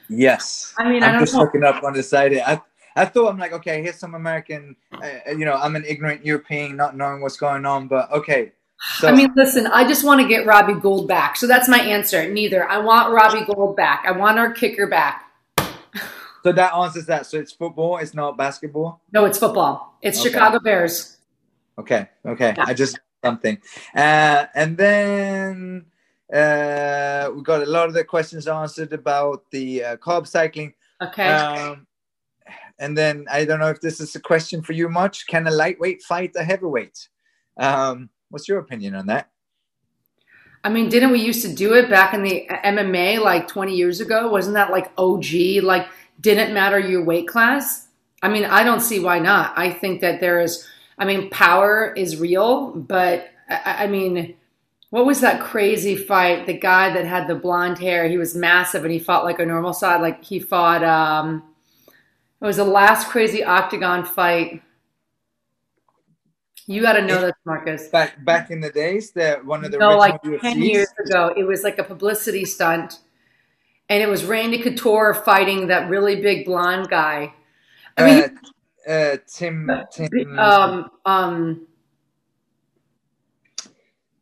Yes. I mean, I'm I just know. looking up on the side. I, I thought I'm like, okay, here's some American. Uh, you know, I'm an ignorant European, not knowing what's going on, but okay. So, I mean, listen, I just want to get Robbie Gould back. So that's my answer. Neither. I want Robbie Gould back. I want our kicker back. So that answers that. So it's football. It's not basketball. No, it's football. It's okay. Chicago Bears. Okay. Okay. Yeah. I just something. Uh, and then uh, we got a lot of the questions answered about the uh, carb cycling. Okay. Um, and then I don't know if this is a question for you much. Can a lightweight fight a heavyweight? Um, what's your opinion on that? I mean, didn't we used to do it back in the MMA like 20 years ago? Wasn't that like OG? Like, didn't matter your weight class? I mean, I don't see why not. I think that there is I mean, power is real, but I, I mean, what was that crazy fight? The guy that had the blonde hair, he was massive and he fought like a normal side. Like he fought, um, it was the last crazy octagon fight. You got to know this, Marcus. Back back in the days, that one of the no, like ten years ago, it was like a publicity stunt, and it was Randy Couture fighting that really big blonde guy. I mean, uh, uh, Tim, Tim. Um, um,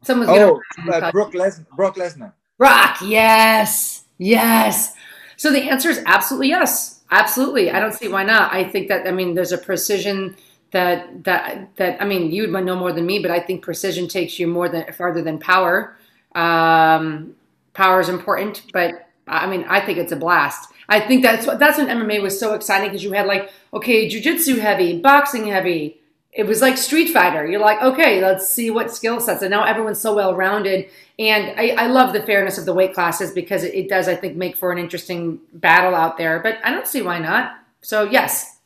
someone's oh, uh, Brock, Brock Lesnar. Brock, yes, yes. So the answer is absolutely yes, absolutely. I don't see why not. I think that I mean, there's a precision that that that I mean, you would know more than me, but I think precision takes you more than farther than power. Um, power is important, but I mean, I think it's a blast. I think that's what that's when MMA was so exciting because you had like okay, jujitsu heavy, boxing heavy. It was like Street Fighter. You're like, okay, let's see what skill sets. And now everyone's so well rounded. And I, I, love the fairness of the weight classes because it, it does, I think, make for an interesting battle out there. But I don't see why not. So yes.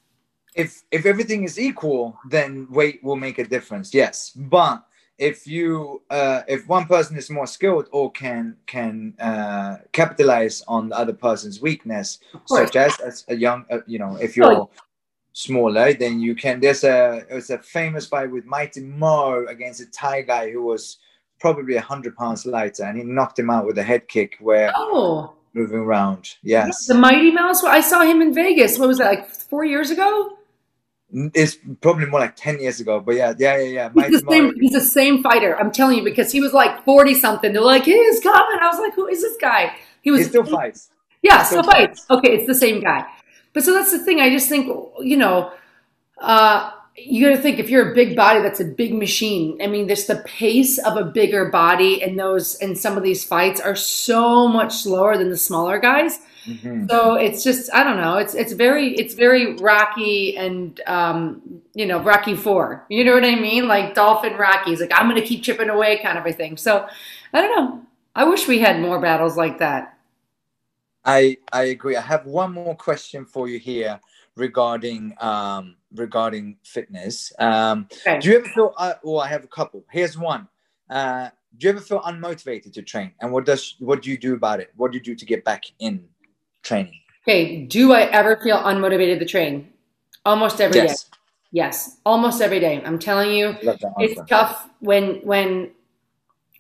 If if everything is equal, then weight will make a difference. Yes, but if you uh, if one person is more skilled or can can uh, capitalize on the other person's weakness, such as, as a young, uh, you know, if you're smaller, then you can. There's a it was a famous fight with Mighty Mo against a Thai guy who was probably a hundred pounds lighter, and he knocked him out with a head kick where oh moving around. Yes, the Mighty Mouse. I saw him in Vegas. What was that like four years ago? It's probably more like 10 years ago, but yeah, yeah, yeah, yeah. He's the, same, he's the same fighter. I'm telling you, because he was like 40 something. They're like, he's coming. I was like, who is this guy? He was he still fights. Yeah, still, still fights. fights. Okay, it's the same guy. But so that's the thing. I just think, you know, uh, you got to think if you're a big body, that's a big machine. I mean, this the pace of a bigger body and those and some of these fights are so much slower than the smaller guys. Mm-hmm. So it's just I don't know. It's it's very it's very Rocky and um, you know Rocky Four. You know what I mean? Like Dolphin Rockies. Like I'm to keep chipping away, kind of a thing. So I don't know. I wish we had more battles like that. I I agree. I have one more question for you here regarding um, regarding fitness. Um, okay. Do you ever feel? Uh, well, I have a couple. Here's one. Uh, do you ever feel unmotivated to train? And what does what do you do about it? What do you do to get back in training? Okay, do I ever feel unmotivated to train? Almost every Yes. day. Yes, almost every day. I'm telling you, it's tough when when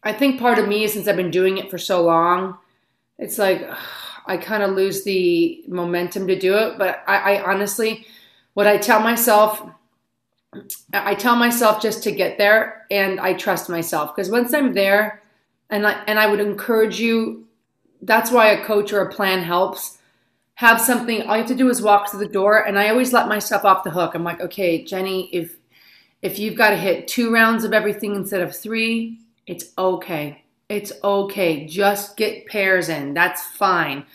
I think part of me since I've been doing it for so long, it's like I kind of lose the momentum to do it. But I, I honestly, what I tell myself, I tell myself just to get there, and I trust myself because once I'm there, and I and I would encourage you. That's why a coach or a plan helps. Have something. All you have to do is walk through the door, and I always let myself off the hook. I'm like, okay, Jenny, if if you've got to hit two rounds of everything instead of three, it's okay. It's okay. Just get pairs in. That's fine.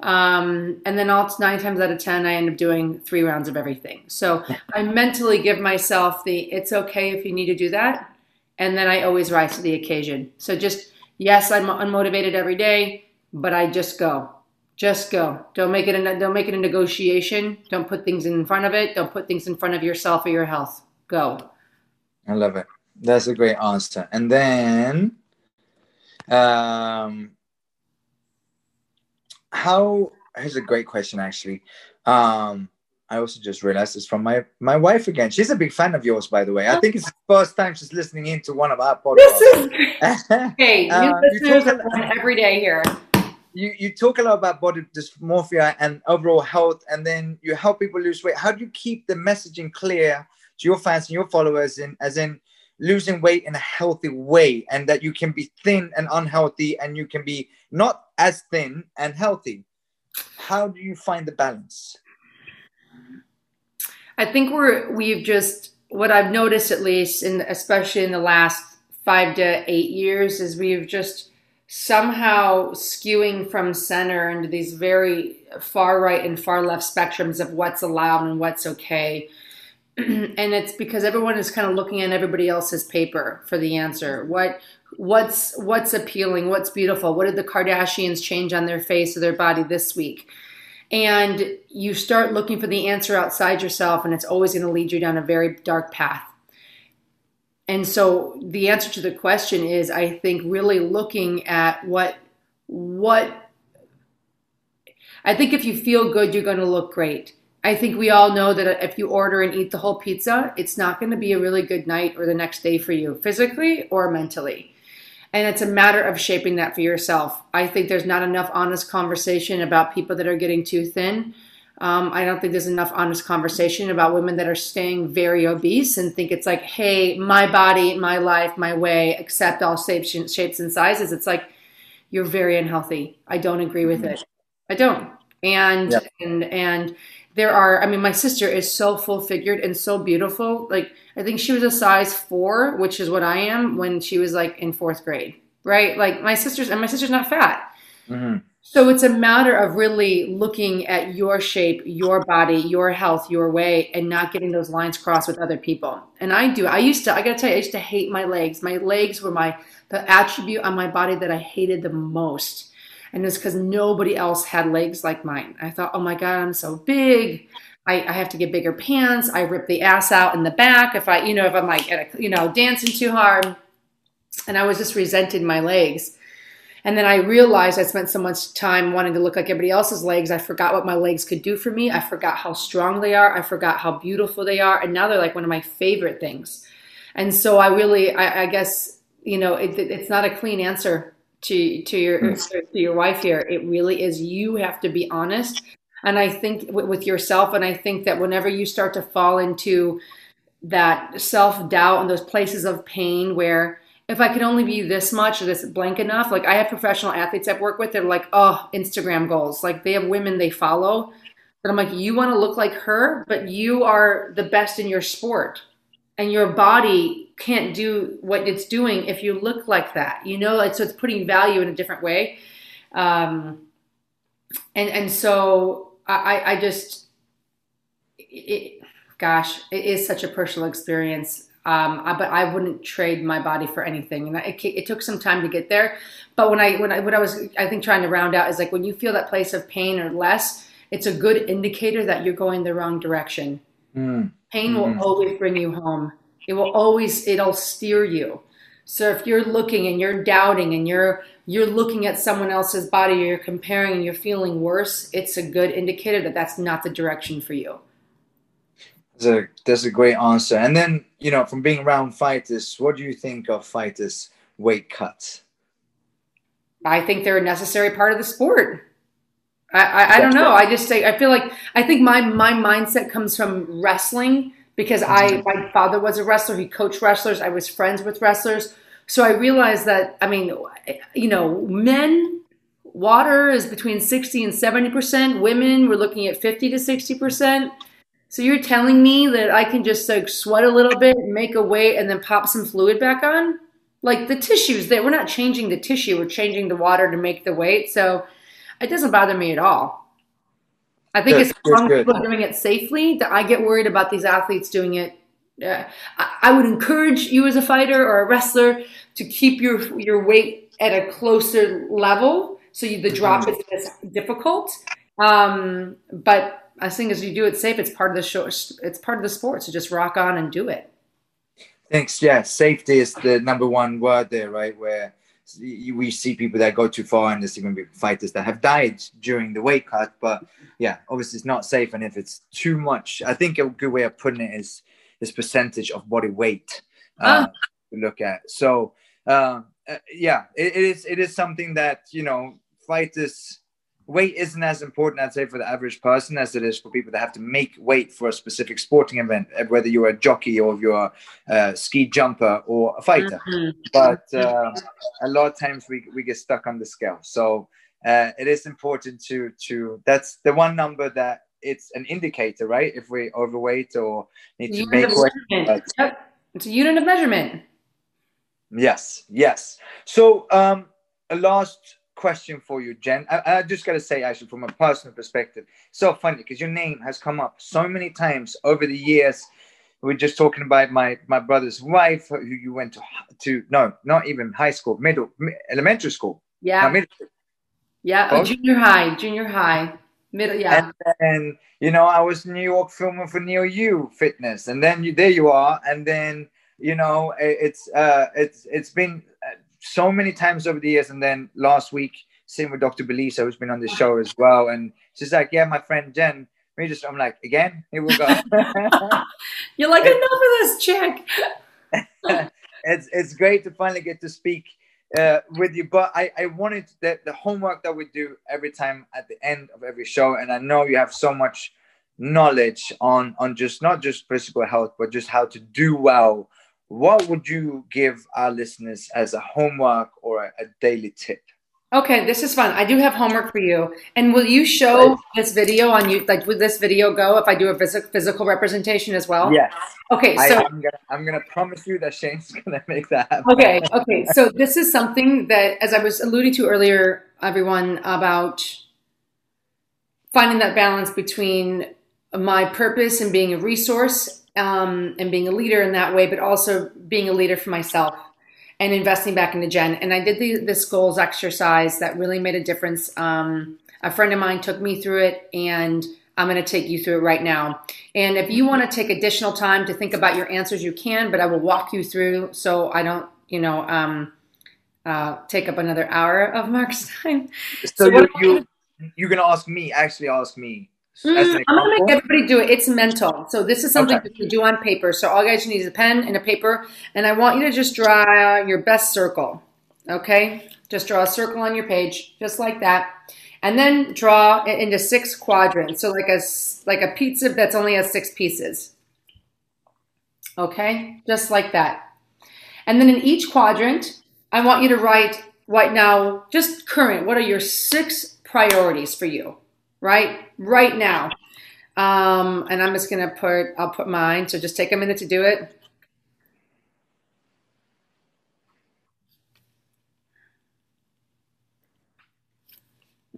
Um, and then all nine times out of ten, I end up doing three rounds of everything. So I mentally give myself the it's okay if you need to do that, and then I always rise to the occasion. So just yes, I'm unmotivated every day, but I just go, just go. Don't make it a don't make it a negotiation. Don't put things in front of it. Don't put things in front of yourself or your health. Go. I love it. That's a great answer. And then, um, how? Here's a great question, actually. Um, I also just realized it's from my my wife again. She's a big fan of yours, by the way. I think it's the first time she's listening in to one of our This podcasts. is hey, Uh, new you are every day here. you you talk a lot about body dysmorphia and overall health, and then you help people lose weight. How do you keep the messaging clear to your fans and your followers, in as in losing weight in a healthy way, and that you can be thin and unhealthy, and you can be not as thin and healthy? How do you find the balance? I think we're we've just what I've noticed at least in especially in the last five to eight years is we've just somehow skewing from center into these very far right and far left spectrums of what's allowed and what's okay. and it's because everyone is kind of looking at everybody else's paper for the answer. What what's what's appealing, what's beautiful, what did the Kardashians change on their face or their body this week? And you start looking for the answer outside yourself, and it's always going to lead you down a very dark path. And so the answer to the question is I think really looking at what what I think if you feel good, you're going to look great. I think we all know that if you order and eat the whole pizza, it's not going to be a really good night or the next day for you, physically or mentally. And it's a matter of shaping that for yourself. I think there's not enough honest conversation about people that are getting too thin. Um, I don't think there's enough honest conversation about women that are staying very obese and think it's like, hey, my body, my life, my way, accept all shapes, shapes and sizes. It's like, you're very unhealthy. I don't agree with it. I don't. And Yep. and and there are. I mean, my sister is so full figured and so beautiful. Like I think she was a size four, which is what I am when she was like in fourth grade, right? Like my sister's and my sister's not fat. Mhm. So it's a matter of really looking at your shape, your body, your health, your way, and not getting those lines crossed with other people. And I do. I used to. I gotta tell you, I used to hate my legs. My legs were my the attribute on my body that I hated the most. And it's because nobody else had legs like mine. I thought, oh my God, I'm so big. I, I have to get bigger pants. I rip the ass out in the back if I, you know, if I'm like, a, you know, dancing too hard. And I was just resenting my legs. And then I realized I spent so much time wanting to look like everybody else's legs. I forgot what my legs could do for me. I forgot how strong they are. I forgot how beautiful they are. And now they're like one of my favorite things. And so I really, I, I guess, you know, it, it's not a clean answer to to your hmm. to your wife here. It really is. You have to be honest, and I think with, with yourself. And I think that whenever you start to fall into that self doubt and those places of pain where if I could only be this much or this blank enough, like I have professional athletes I've worked with, they're like, oh, Instagram goals. Like they have women they follow. But I'm like, you want to look like her, but you are the best in your sport. And your body can't do what it's doing if you look like that. You know, like so it's putting value in a different way. Um and and so I, I just it, gosh, it is such a personal experience. Um, I, but I wouldn't trade my body for anything, and it, it took some time to get there. But when I when I what I was I think trying to round out is like when you feel that place of pain or less, it's a good indicator that you're going the wrong direction. Mm. Pain Mhm. will always bring you home. It will always it'll steer you. So if you're looking and you're doubting and you're you're looking at someone else's body or you're comparing and you're feeling worse, it's a good indicator that that's not the direction for you. That's a that's a great answer. And then you know, from being around fighters, what do you think of fighters' weight cuts? I think they're a necessary part of the sport. I, I, I don't know. I just say I feel like I think my my mindset comes from wrestling because I mm-hmm. my father was a wrestler. He coached wrestlers. I was friends with wrestlers. So I realized that I mean, you know, men water is between 60 and 70%. Women we're looking at 50 to 60%. So you're telling me that I can just like sweat a little bit, make a weight and then pop some fluid back on? Like the tissues that we're not changing the tissue, we're changing the water to make the weight. So it doesn't bother me at all. I think good, as long as people are doing it safely, that I get worried about these athletes doing it. Uh, I, I would encourage you as a fighter or a wrestler to keep your your weight at a closer level, so you, the drop mm-hmm. is difficult. Um, but as long as you do it safe, it's part of the show. It's part of the sport. So just rock on and do it. Thanks. Yeah, safety is the number one word there, right? Where we see people that go too far, and there's even fighters that have died during the weight cut. But yeah, obviously it's not safe, and if it's too much, I think a good way of putting it is this percentage of body weight uh, to look at. So uh, uh, yeah, it, it is it is something that you know fighters weight isn't as important, I'd say, for the average person as it is for people that have to make weight for a specific sporting event, uh, whether you're a jockey or you're a ski jumper or a fighter. Mm-hmm. But uh, a lot of times we, we get stuck on the scale. So uh, it is important to to that's the one number that it's an indicator, right? If we're overweight or need to make weight. Yep. It's a unit of measurement. Yes, yes. So um, a last question for you, Jen. I, I just got to say, actually, from a personal perspective, so funny because your name has come up so many times over the years. We are just talking about my my brother's wife, who you went to to no, not even high school, middle, elementary school. Yeah. middle school. Yeah, oh, junior high, junior high, middle. Yeah. And then you know, I was in New York filming for Neou Fitness, and then you there you are, and then you know, it's uh, it's it's been uh, so many times over the years. And then last week, same with Dr. Belisa, who's been on the show as well. And she's like, yeah, my friend Jen. We just, I'm like, again, here we go. You're like, enough of this chick. it's, it's great to finally get to speak uh, with you. But I, I wanted that the homework that we do every time at the end of every show. And I know you have so much knowledge on, on just not just physical health, but just how to do well what would you give our listeners as a homework or a, a daily tip? Okay, this is fun. I do have homework for you. And will you show right. this video on you? Like, would this video go if I do a phys- physical representation as well? Yes. Okay, so I, am gonna, I'm gonna promise you that Shane's gonna make that happen. Okay, okay. So this is something that, as I was alluding to earlier, everyone about finding that balance between my purpose and being a resource um, and being a leader in that way, but also being a leader for myself and investing back into Jen. And I did the, this goals exercise that really made a difference. Um, a friend of mine took me through it, and I'm going to take you through it right now. And if you want to take additional time to think about your answers, you can, but I will walk you through so I don't, you know, um, uh, take up another hour of Mark's time. So, so you, you, you're going to ask me, actually ask me Mm, I'm gonna make everybody do it. It's mental. So this is something okay. you do on paper. So all guys need is a pen and a paper, and I want you to just draw your best circle. Okay, just draw a circle on your page, just like that, and then draw it into six quadrants. So like a like a pizza that's only has six pieces. Okay, just like that. And then in each quadrant, I want you to write right now, just current. What are your six priorities for you? Right? Right now. Um, and I'm just going to put, I'll put mine. So just take a minute to do it.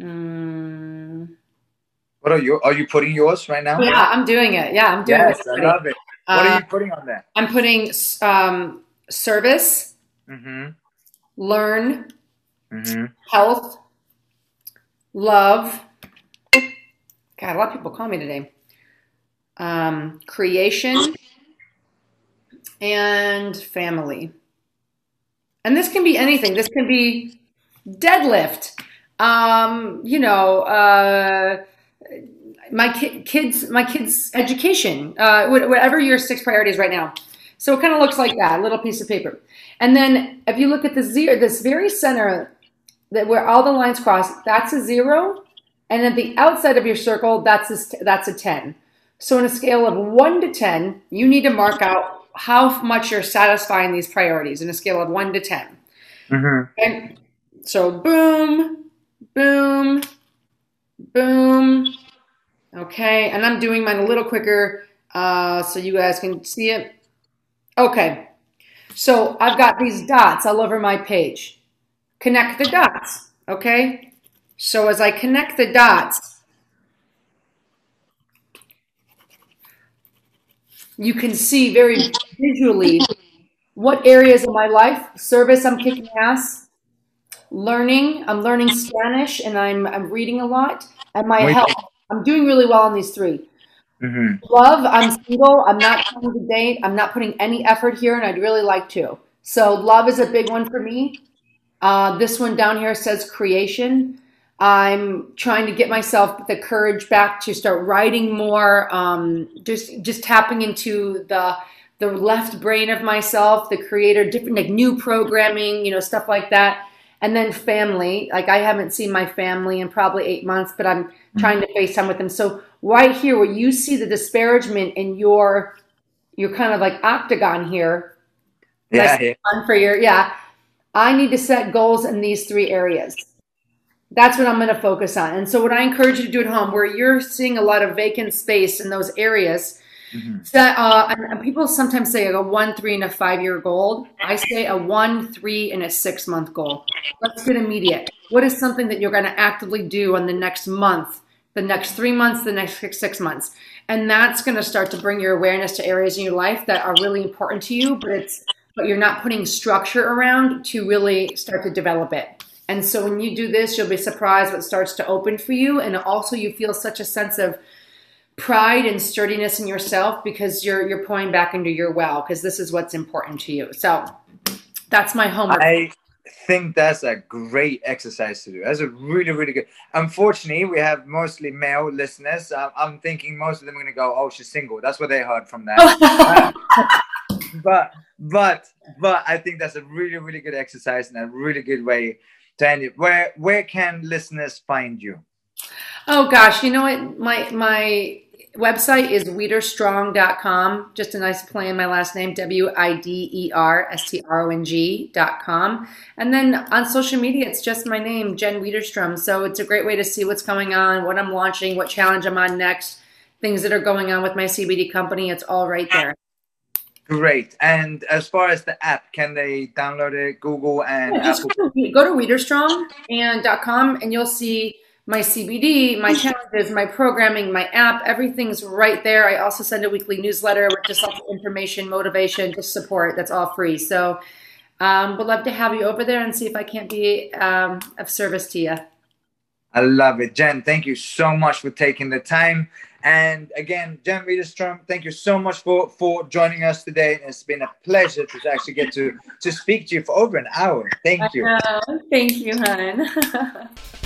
Mm. What are you? Are you putting yours right now? Yeah, I'm doing it. Yeah, I'm doing yes, it. I love it. What uh, are you putting on there? I'm putting um, service, mm-hmm. learn, mm-hmm. health, love, God, a lot of people call me today. Um, creation and family. And this can be anything. This can be deadlift, um, you know, uh, my ki- kids, my kids' education, uh, whatever your six priorities right now. So it kind of looks like that, a little piece of paper. And then if you look at the zero, this very center that where all the lines cross, that's a zero. And at the outside of your circle, that's a, that's a 10. So in a scale of one to 10, you need to mark out how much you're satisfying these priorities in a scale of one to 10. Mm-hmm. And so boom, boom, boom. Okay. And I'm doing mine a little quicker uh, so you guys can see it. Okay. So I've got these dots all over my page. Connect the dots. Okay. So as I connect the dots, you can see very visually what areas of my life service I'm kicking ass, learning, I'm learning Spanish and I'm, I'm reading a lot, and my health. I'm doing really well on these 3 mm-hmm. Love, I'm single. I'm not trying to date. I'm not putting any effort here, and I'd really like to. So, love is a big one for me. Uh, this one down here says creation. I'm trying to get myself the courage back to start writing more. Um, just just tapping into the the left brain of myself, the creator, different like new programming, you know, stuff like that. And then family. Like I haven't seen my family in probably eight months, but I'm mm-hmm. trying to FaceTime with them. So right here, where you see the disparagement in your your kind of like octagon here. Yeah, yeah. for your yeah. I need to set goals in these three areas that's what I'm going to focus on. And so, what I encourage you to do at home, where you're seeing a lot of vacant space in those areas, mm-hmm. that uh, and people sometimes say a one, three, and a five year goal. I say a one, three, and a six month goal. Let's get immediate. What is something that you're going to actively do in the next month, the next three months, the next six months? And that's going to start to bring your awareness to areas in your life that are really important to you, but it's but you're not putting structure around to really start to develop it. And so when you do this, you'll be surprised what starts to open for you. And also you feel such a sense of pride and sturdiness in yourself because you're you're pouring back into your well because this is what's important to you. So that's my homework. I think that's a great exercise to do. That's a really, really good. Unfortunately, we have mostly male listeners. I'm thinking most of them are going to go, "Oh, she's single." That's what they heard from that. but but but I think that's a really, really good exercise and a really good way Danny, where where can listeners find you? Oh gosh, you know what? My my website is widerstrong.com. Just a nice play in my last name, W I D E R S T R O N G.com. And then on social media, it's just my name, Jen Widerstrom. So it's a great way to see what's going on, what I'm launching, what challenge I'm on next, things that are going on with my CBD company. It's all right there. Great. And as far as the app, can they download it, Google and yeah, just Apple? Go to Widerstrong and .com and you'll see my CBD, my challenges, my programming, my app, everything's right there. I also send a weekly newsletter with just lots of information, motivation, just support. That's all free. So um, would love to have you over there and see if I can't be um, of service to you. I love it. Jen, thank you so much for taking the time. And again, Jen Widerstrom, thank you so much for, for joining us today. It's been a pleasure to actually get to, to speak to you for over an hour. Thank you. Thank you, hon.